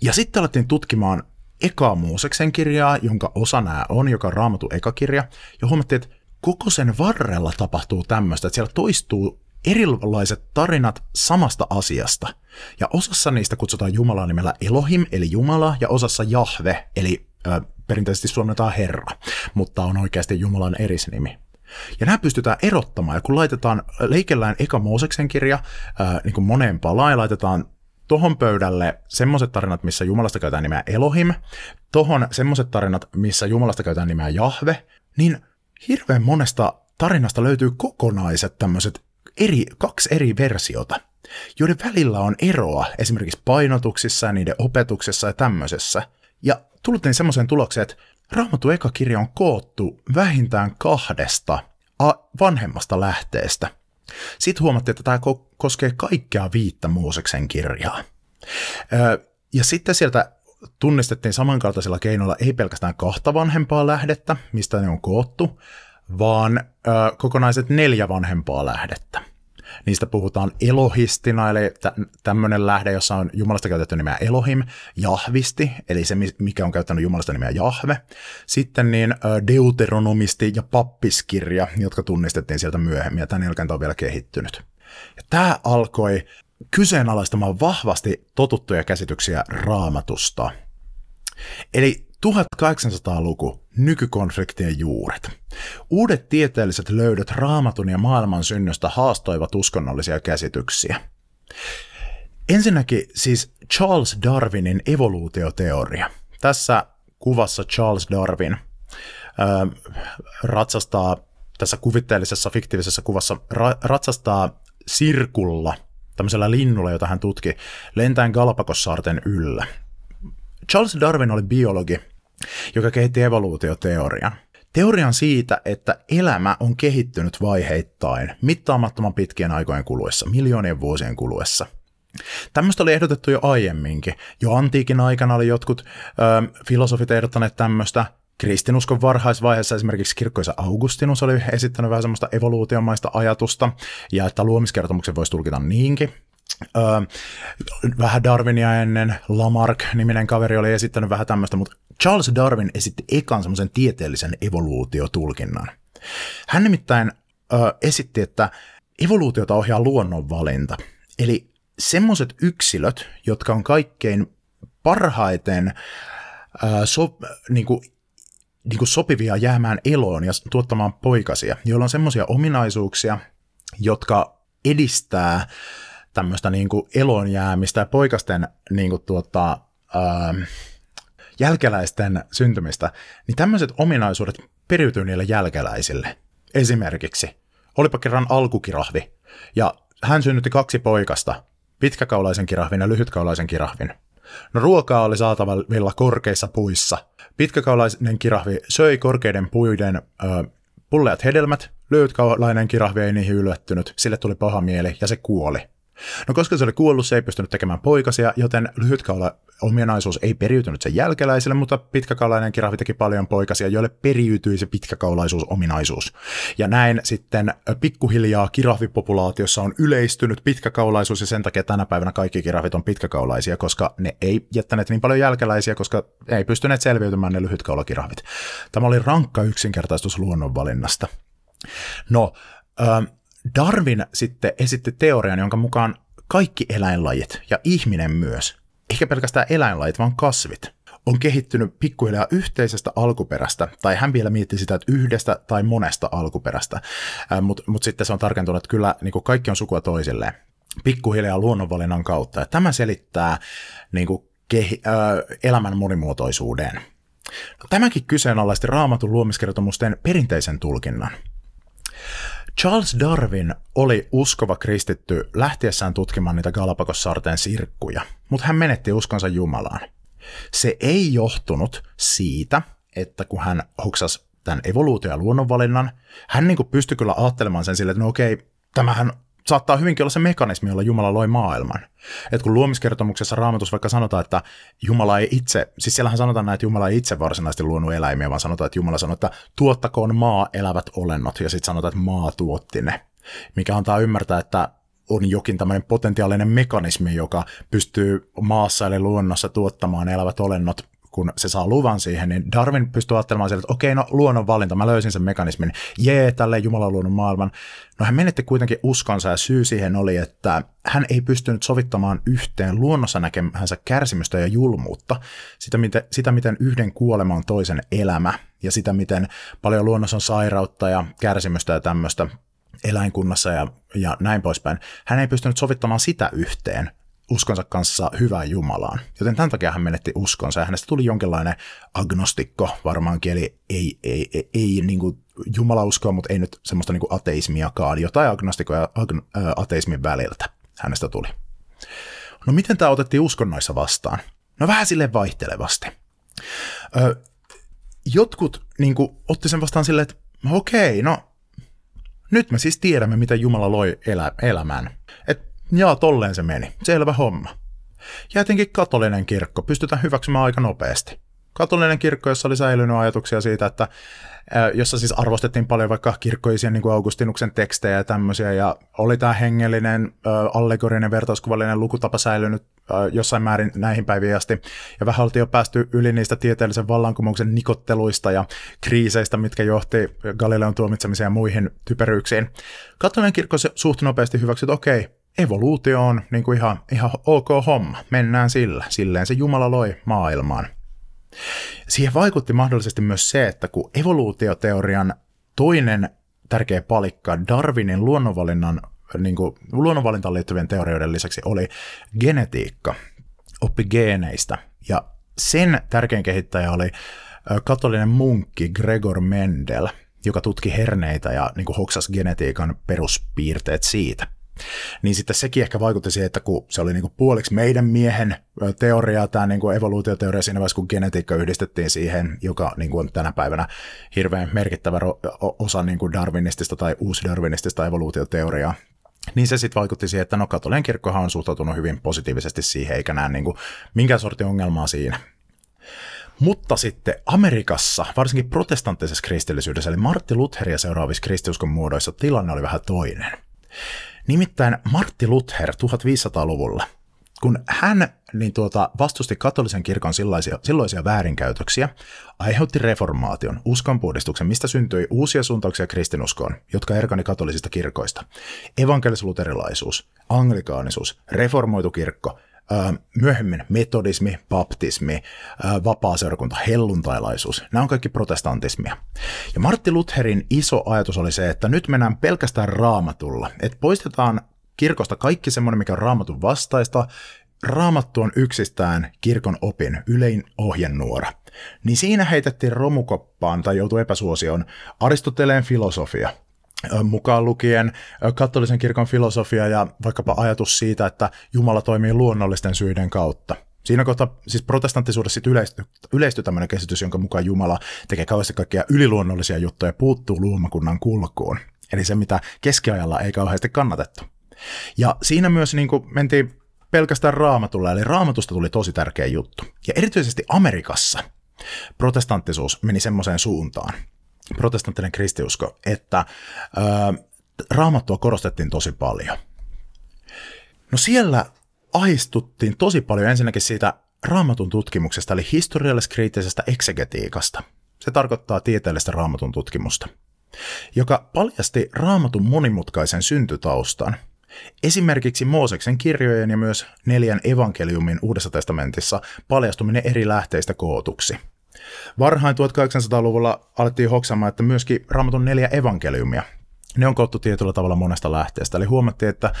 Ja sitten alettiin tutkimaan ekaa Mooseksen kirjaa, jonka osa nämä on, joka on raamattu ekakirja, ja huomattiin, että koko sen varrella tapahtuu tämmöistä, että siellä toistuu erilaiset tarinat samasta asiasta. Ja osassa niistä kutsutaan Jumalaa nimellä Elohim, eli Jumala, ja osassa Jahve, eli ö, perinteisesti suomennetaan Herra, mutta on oikeasti Jumalan erisnimi. Ja nämä pystytään erottamaan, ja kun laitetaan, leikellään eka Mooseksen kirja ää, niin kuin moneen palaan, ja laitetaan tohon pöydälle semmoiset tarinat, missä Jumalasta käytetään nimeä Elohim, tohon semmoiset tarinat, missä Jumalasta käytetään nimeä Jahve, niin hirveän monesta tarinasta löytyy kokonaiset tämmöiset eri, kaksi eri versiota, joiden välillä on eroa esimerkiksi painotuksissa ja niiden opetuksessa ja tämmöisessä. Ja tultiin semmoiseen tulokseen, että Raamattu eka kirja on koottu vähintään kahdesta vanhemmasta lähteestä. Sitten huomattiin, että tämä koskee kaikkea viittä Mooseksen kirjaa. Ja sitten sieltä tunnistettiin samankaltaisilla keinoilla ei pelkästään kahta vanhempaa lähdettä, mistä ne on koottu, vaan kokonaiset neljä vanhempaa lähdettä. Niistä puhutaan Elohistina, eli tämmöinen lähde, jossa on Jumalasta käytetty nimeä Elohim, Jahvisti, eli se, mikä on käyttänyt Jumalasta nimeä Jahve. Sitten niin Deuteronomisti ja pappiskirja, jotka tunnistettiin sieltä myöhemmin, ja tämän jälkeen on vielä kehittynyt. Ja tämä alkoi kyseenalaistamaan vahvasti totuttuja käsityksiä raamatusta. Eli 1800-luku, nykykonfliktien juuret. Uudet tieteelliset löydöt raamatun ja maailman synnystä haastoivat uskonnollisia käsityksiä. Ensinnäkin siis Charles Darwinin evoluutioteoria. Tässä kuvassa Charles Darwin äh, ratsastaa, tässä kuvitteellisessa fiktiivisessä kuvassa ra- ratsastaa sirkulla, tämmöisellä linnulla, jota hän tutki, lentäen Galapagossaarten yllä. Charles Darwin oli biologi, joka kehitti evoluutioteorian. Teorian siitä, että elämä on kehittynyt vaiheittain mittaamattoman pitkien aikojen kuluessa, miljoonien vuosien kuluessa. Tämmöistä oli ehdotettu jo aiemminkin. Jo antiikin aikana oli jotkut ö, filosofit ehdottaneet tämmöistä. Kristinuskon varhaisvaiheessa esimerkiksi kirkkoisa Augustinus oli esittänyt vähän semmoista evoluutiomaista ajatusta, ja että luomiskertomuksen voisi tulkita niinkin. Öö, vähän Darwinia ennen Lamarck-niminen kaveri oli esittänyt vähän tämmöistä, mutta Charles Darwin esitti ekan semmoisen tieteellisen evoluutiotulkinnan. Hän nimittäin öö, esitti, että evoluutiota ohjaa luonnonvalinta. Eli semmoiset yksilöt, jotka on kaikkein parhaiten öö, so, niin kuin, niin kuin sopivia jäämään eloon ja tuottamaan poikasia, joilla on semmoisia ominaisuuksia, jotka edistää tämmöistä niin kuin elon jäämistä ja poikasten niin kuin tuota, ää, jälkeläisten syntymistä, niin tämmöiset ominaisuudet periytyy niille jälkeläisille. Esimerkiksi, olipa kerran alkukirahvi, ja hän synnytti kaksi poikasta, pitkäkaulaisen kirahvin ja lyhytkaulaisen kirahvin. No ruokaa oli saatavilla korkeissa puissa. Pitkäkaulainen kirahvi söi korkeiden puiden ö, pulleat hedelmät, lyhytkaulainen kirahvi ei niihin yllättynyt, sille tuli paha mieli ja se kuoli. No koska se oli kuollut, se ei pystynyt tekemään poikasia, joten lyhytkaula ominaisuus ei periytynyt sen jälkeläisille, mutta pitkäkaulainen kirahvi teki paljon poikasia, joille periytyi se pitkäkaulaisuusominaisuus. Ja näin sitten pikkuhiljaa kirahvipopulaatiossa on yleistynyt pitkäkaulaisuus, ja sen takia tänä päivänä kaikki kirahvit on pitkäkaulaisia, koska ne ei jättäneet niin paljon jälkeläisiä, koska ei pystyneet selviytymään ne lyhytkaulakirahvit. Tämä oli rankka yksinkertaistus luonnonvalinnasta. No, Darwin sitten esitti teorian, jonka mukaan kaikki eläinlajit ja ihminen myös, eikä pelkästään eläinlajit, vaan kasvit, on kehittynyt pikkuhiljaa yhteisestä alkuperästä, tai hän vielä mietti sitä, että yhdestä tai monesta alkuperästä, mutta mut sitten se on tarkentunut, että kyllä niin kaikki on sukua toisilleen, pikkuhiljaa luonnonvalinnan kautta, ja tämä selittää niin kuin, kehi, ö, elämän monimuotoisuuden. No, tämäkin kyseenalaisti raamatun luomiskertomusten perinteisen tulkinnan. Charles Darwin oli uskova kristitty lähtiessään tutkimaan niitä Galapagos-saarten sirkkuja, mutta hän menetti uskonsa Jumalaan. Se ei johtunut siitä, että kun hän hoksasi tämän evoluutio- ja luonnonvalinnan, hän niin pystyi kyllä ajattelemaan sen sille, että no okei, tämähän saattaa hyvinkin olla se mekanismi, jolla Jumala loi maailman. Et kun luomiskertomuksessa raamatus vaikka sanotaan, että Jumala ei itse, siis siellähän sanotaan näin, että Jumala ei itse varsinaisesti luonut eläimiä, vaan sanotaan, että Jumala sanoo, että tuottakoon maa elävät olennot, ja sitten sanotaan, että maa tuotti ne. Mikä antaa ymmärtää, että on jokin tämmöinen potentiaalinen mekanismi, joka pystyy maassa eli luonnossa tuottamaan elävät olennot kun se saa luvan siihen, niin Darwin pystyy ajattelemaan sieltä, että okei, no luonnon valinta, mä löysin sen mekanismin, jee, tälle Jumala luonnon maailman. No hän menetti kuitenkin uskonsa ja syy siihen oli, että hän ei pystynyt sovittamaan yhteen luonnossa näkemänsä kärsimystä ja julmuutta, sitä miten, sitä miten yhden kuolema on toisen elämä ja sitä miten paljon luonnossa on sairautta ja kärsimystä ja tämmöistä eläinkunnassa ja, ja näin poispäin. Hän ei pystynyt sovittamaan sitä yhteen, uskonsa kanssa hyvään Jumalaan. Joten tämän takia hän menetti uskonsa ja hänestä tuli jonkinlainen agnostikko varmaankin, eli ei, ei, ei, ei niin kuin uskoa, mutta ei nyt semmoista niin kuin ateismiakaan, jotain agnostikko ja agn, ä, ateismin väliltä hänestä tuli. No miten tämä otettiin uskonnoissa vastaan? No vähän sille vaihtelevasti. Ö, jotkut niin kuin, otti sen vastaan silleen, että okei, no nyt me siis tiedämme, miten Jumala loi elä, elämän. Et Jaa, tolleen se meni. Selvä homma. Ja etenkin katolinen kirkko pystytään hyväksymään aika nopeasti. Katolinen kirkko, jossa oli säilynyt ajatuksia siitä, että jossa siis arvostettiin paljon vaikka kirkkoisia niin kuin Augustinuksen tekstejä ja tämmöisiä, ja oli tämä hengellinen, allegorinen, vertauskuvallinen lukutapa säilynyt jossain määrin näihin päiviin asti, ja vähän oltiin jo päästy yli niistä tieteellisen vallankumouksen nikotteluista ja kriiseistä, mitkä johti Galileon tuomitsemiseen ja muihin typeryyksiin. Katolinen kirkko suht nopeasti hyväksyi, että okei, evoluutio on niin kuin ihan, ihan ok homma, mennään sillä, silleen se Jumala loi maailmaan. Siihen vaikutti mahdollisesti myös se, että kun evoluutioteorian toinen tärkeä palikka Darwinin luonnonvalinnan, niin kuin luonnonvalintaan liittyvien teorioiden lisäksi oli genetiikka, oppi geeneistä. Ja sen tärkein kehittäjä oli katolinen munkki Gregor Mendel, joka tutki herneitä ja niin kuin genetiikan peruspiirteet siitä – niin sitten sekin ehkä vaikutti siihen, että kun se oli niin kuin puoliksi meidän miehen teoria, tämä niin kuin evoluutioteoria siinä vaiheessa, kun genetiikka yhdistettiin siihen, joka niin kuin on tänä päivänä hirveän merkittävä osa niin kuin darwinistista tai uusdarwinistista evoluutioteoriaa, niin se sitten vaikutti siihen, että no katolinen kirkkohan on suhtautunut hyvin positiivisesti siihen, eikä näe niin kuin minkään sortin ongelmaa siinä. Mutta sitten Amerikassa, varsinkin protestanttisessa kristillisyydessä, eli Martti Lutheria seuraavissa kristiuskon muodoissa tilanne oli vähän toinen. Nimittäin Martti Luther 1500-luvulla, kun hän niin tuota, vastusti katolisen kirkon sillaisia, silloisia väärinkäytöksiä, aiheutti reformaation, uskonpuhdistuksen, mistä syntyi uusia suuntauksia kristinuskoon, jotka erkani katolisista kirkoista. Evankelis-luterilaisuus, anglikaanisuus, reformoitu kirkko, myöhemmin metodismi, baptismi, vapaaseurakunta, helluntailaisuus, nämä on kaikki protestantismia. Ja Martti Lutherin iso ajatus oli se, että nyt mennään pelkästään raamatulla, että poistetaan kirkosta kaikki semmoinen, mikä on raamatun vastaista, Raamattu on yksistään kirkon opin, ylein ohjenuora. Niin siinä heitettiin romukoppaan tai joutui epäsuosioon Aristoteleen filosofia, mukaan lukien katolisen kirkon filosofia ja vaikkapa ajatus siitä, että Jumala toimii luonnollisten syiden kautta. Siinä kohtaa siis protestanttisuudessa yleistyi, yleistyi tämmöinen käsitys, jonka mukaan Jumala tekee kauheasti kaikkia yliluonnollisia juttuja ja puuttuu luomakunnan kulkuun. Eli se, mitä keskiajalla ei kauheasti kannatettu. Ja siinä myös niin kuin mentiin pelkästään raamatulla, eli raamatusta tuli tosi tärkeä juttu. Ja erityisesti Amerikassa protestanttisuus meni semmoiseen suuntaan, protestanttinen kristiusko, että ö, raamattua korostettiin tosi paljon. No siellä aistuttiin tosi paljon ensinnäkin siitä raamatun tutkimuksesta, eli historiallis-kriittisestä eksegetiikasta. Se tarkoittaa tieteellistä raamatun tutkimusta, joka paljasti raamatun monimutkaisen syntytaustan – Esimerkiksi Mooseksen kirjojen ja myös neljän evankeliumin Uudessa testamentissa paljastuminen eri lähteistä kootuksi. Varhain 1800-luvulla alettiin hoksamaan, että myöskin Raamatun neljä evankeliumia, ne on koottu tietyllä tavalla monesta lähteestä. Eli huomattiin, että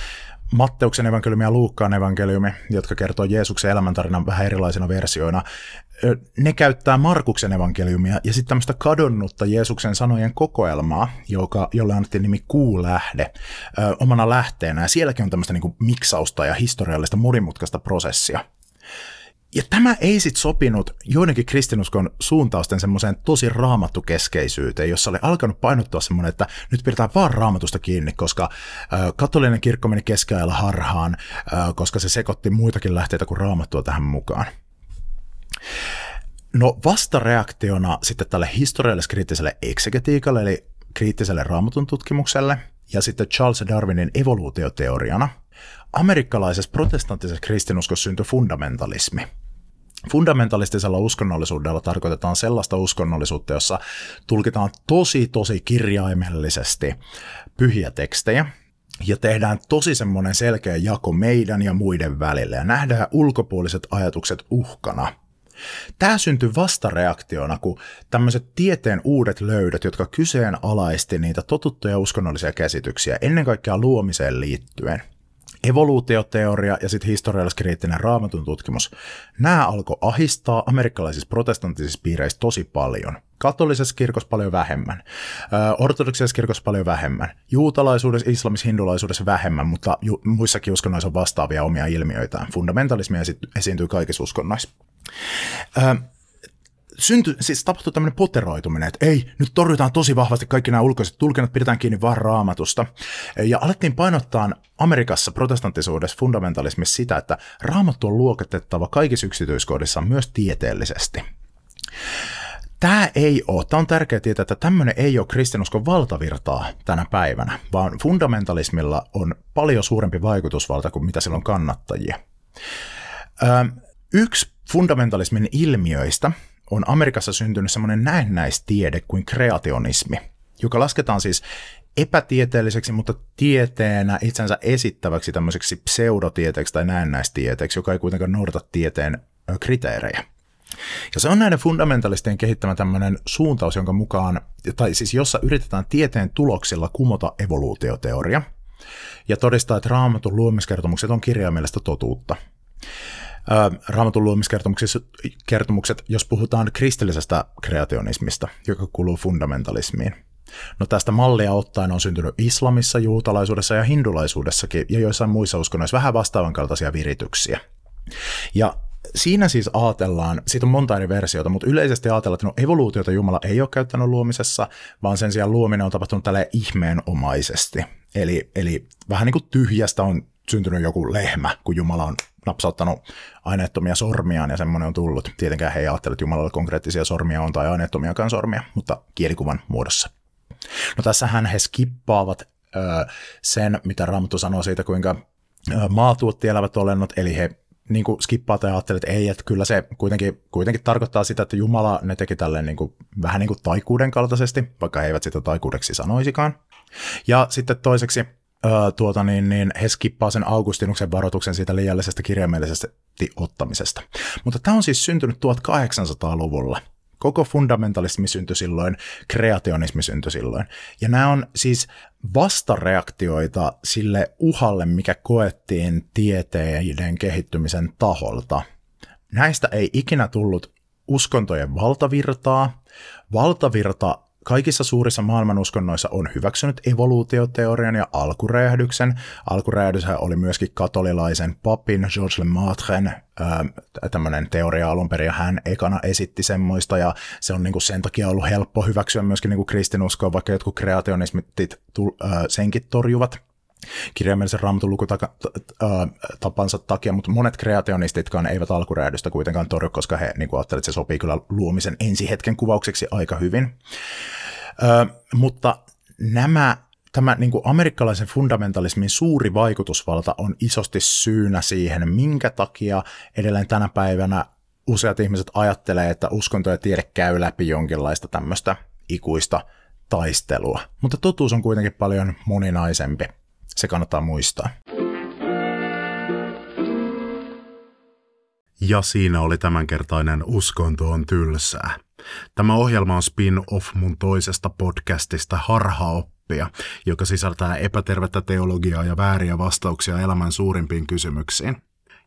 Matteuksen evankeliumi ja Luukkaan evankeliumi, jotka kertoo Jeesuksen elämäntarinan vähän erilaisina versioina, ne käyttää Markuksen evankeliumia ja sitten tämmöistä kadonnutta Jeesuksen sanojen kokoelmaa, joka, jolle annettiin nimi Kuulähde, ö, omana lähteenä. Ja sielläkin on tämmöistä niin miksausta ja historiallista monimutkaista prosessia. Ja tämä ei sitten sopinut joidenkin kristinuskon suuntausten semmoiseen tosi raamattukeskeisyyteen, jossa oli alkanut painottua semmoinen, että nyt pidetään vaan raamatusta kiinni, koska katolinen kirkko meni keskiajalla harhaan, koska se sekoitti muitakin lähteitä kuin raamattua tähän mukaan. No vastareaktiona sitten tälle historiallis-kriittiselle eksegetiikalle, eli kriittiselle raamatun tutkimukselle, ja sitten Charles Darwinin evoluutioteoriana, amerikkalaisessa protestanttisessa kristinuskossa syntyi fundamentalismi. Fundamentalistisella uskonnollisuudella tarkoitetaan sellaista uskonnollisuutta, jossa tulkitaan tosi tosi kirjaimellisesti pyhiä tekstejä, ja tehdään tosi semmoinen selkeä jako meidän ja muiden välillä ja nähdään ulkopuoliset ajatukset uhkana – Tämä syntyi vastareaktiona, kun tämmöiset tieteen uudet löydöt, jotka kyseenalaisti niitä totuttuja uskonnollisia käsityksiä ennen kaikkea luomiseen liittyen, evoluutioteoria ja sitten historialliskriittinen raamatun tutkimus, nämä alkoi ahistaa amerikkalaisissa protestanttisissa piireissä tosi paljon. Katolisessa kirkossa paljon vähemmän, ortodoksisessa kirkossa paljon vähemmän, juutalaisuudessa, islamissa, hindulaisuudessa vähemmän, mutta ju- muissakin uskonnoissa on vastaavia omia ilmiöitään. Fundamentalismia esiintyy kaikissa uskonnoissa. Ö, syntyi, siis tapahtui tämmöinen poteroituminen, että ei, nyt torjutaan tosi vahvasti kaikki nämä ulkoiset tulkinnat, pidetään kiinni vaan raamatusta. Ja alettiin painottaa Amerikassa protestanttisuudessa fundamentalismissa sitä, että raamattu on luokitettava kaikissa yksityiskohdissa myös tieteellisesti. Tämä ei ole, tämä on tärkeää tietää, että tämmöinen ei ole kristinuskon valtavirtaa tänä päivänä, vaan fundamentalismilla on paljon suurempi vaikutusvalta kuin mitä sillä on kannattajia. Ö, yksi fundamentalismin ilmiöistä on Amerikassa syntynyt semmoinen näennäistiede kuin kreationismi, joka lasketaan siis epätieteelliseksi, mutta tieteenä itsensä esittäväksi tämmöiseksi pseudotieteeksi tai näennäistieteeksi, joka ei kuitenkaan noudata tieteen kriteerejä. Ja se on näiden fundamentalistien kehittämä tämmöinen suuntaus, jonka mukaan, tai siis jossa yritetään tieteen tuloksilla kumota evoluutioteoria ja todistaa, että raamatun luomiskertomukset on kirjaimellista totuutta. Raamatun luomiskertomukset, jos puhutaan kristillisestä kreationismista, joka kuuluu fundamentalismiin. No tästä mallia ottaen on syntynyt islamissa, juutalaisuudessa ja hindulaisuudessakin ja joissain muissa uskonnoissa vähän vastaavan kaltaisia virityksiä. Ja siinä siis ajatellaan, siitä on monta eri versiota, mutta yleisesti ajatellaan, että no evoluutiota Jumala ei ole käyttänyt luomisessa, vaan sen sijaan luominen on tapahtunut tälle ihmeenomaisesti. Eli, eli vähän niin kuin tyhjästä on syntynyt joku lehmä, kun Jumala on napsauttanut aineettomia sormiaan ja semmoinen on tullut. Tietenkään he ei ajattele, että Jumalalla konkreettisia sormia on tai aineettomiakaan sormia, mutta kielikuvan muodossa. No tässähän he skippaavat ö, sen, mitä Raamattu sanoo siitä, kuinka maatuotti elävät olennot, eli he niin kuin skippaa tai ajattelee, että ei, että kyllä se kuitenkin, kuitenkin tarkoittaa sitä, että Jumala ne teki tälleen niin kuin, vähän niin kuin taikuuden kaltaisesti, vaikka he eivät sitä taikuudeksi sanoisikaan. Ja sitten toiseksi tuota, niin, niin he skippaa sen Augustinuksen varoituksen siitä liiallisesta kirjaimellisesta ottamisesta. Mutta tämä on siis syntynyt 1800-luvulla. Koko fundamentalismi syntyi silloin, kreationismi syntyi silloin. Ja nämä on siis vastareaktioita sille uhalle, mikä koettiin tieteiden kehittymisen taholta. Näistä ei ikinä tullut uskontojen valtavirtaa. Valtavirta kaikissa suurissa maailmanuskonnoissa on hyväksynyt evoluutioteorian ja alkuräjähdyksen. Alkuräjähdyshän oli myöskin katolilaisen papin George Lemaitren tämmöinen teoria alun perin, ja hän ekana esitti semmoista, ja se on niinku sen takia ollut helppo hyväksyä myöskin niinku kristinuskoa, vaikka jotkut kreationismitit senkin torjuvat kirjaimellisen raamatun lukutapansa takia, mutta monet kreationistitkaan eivät alkuräjähdystä kuitenkaan torju, koska he niin ajattelevat, että se sopii kyllä luomisen ensihetken kuvaukseksi aika hyvin. Ö, mutta nämä tämä niin kuin amerikkalaisen fundamentalismin suuri vaikutusvalta on isosti syynä siihen, minkä takia edelleen tänä päivänä useat ihmiset ajattelee, että uskonto ja tiede käy läpi jonkinlaista tämmöistä ikuista taistelua. Mutta totuus on kuitenkin paljon moninaisempi. Se kannattaa muistaa. Ja siinä oli tämänkertainen Uskonto on tylsää. Tämä ohjelma on spin-off mun toisesta podcastista Harhaoppia, joka sisältää epätervettä teologiaa ja vääriä vastauksia elämän suurimpiin kysymyksiin.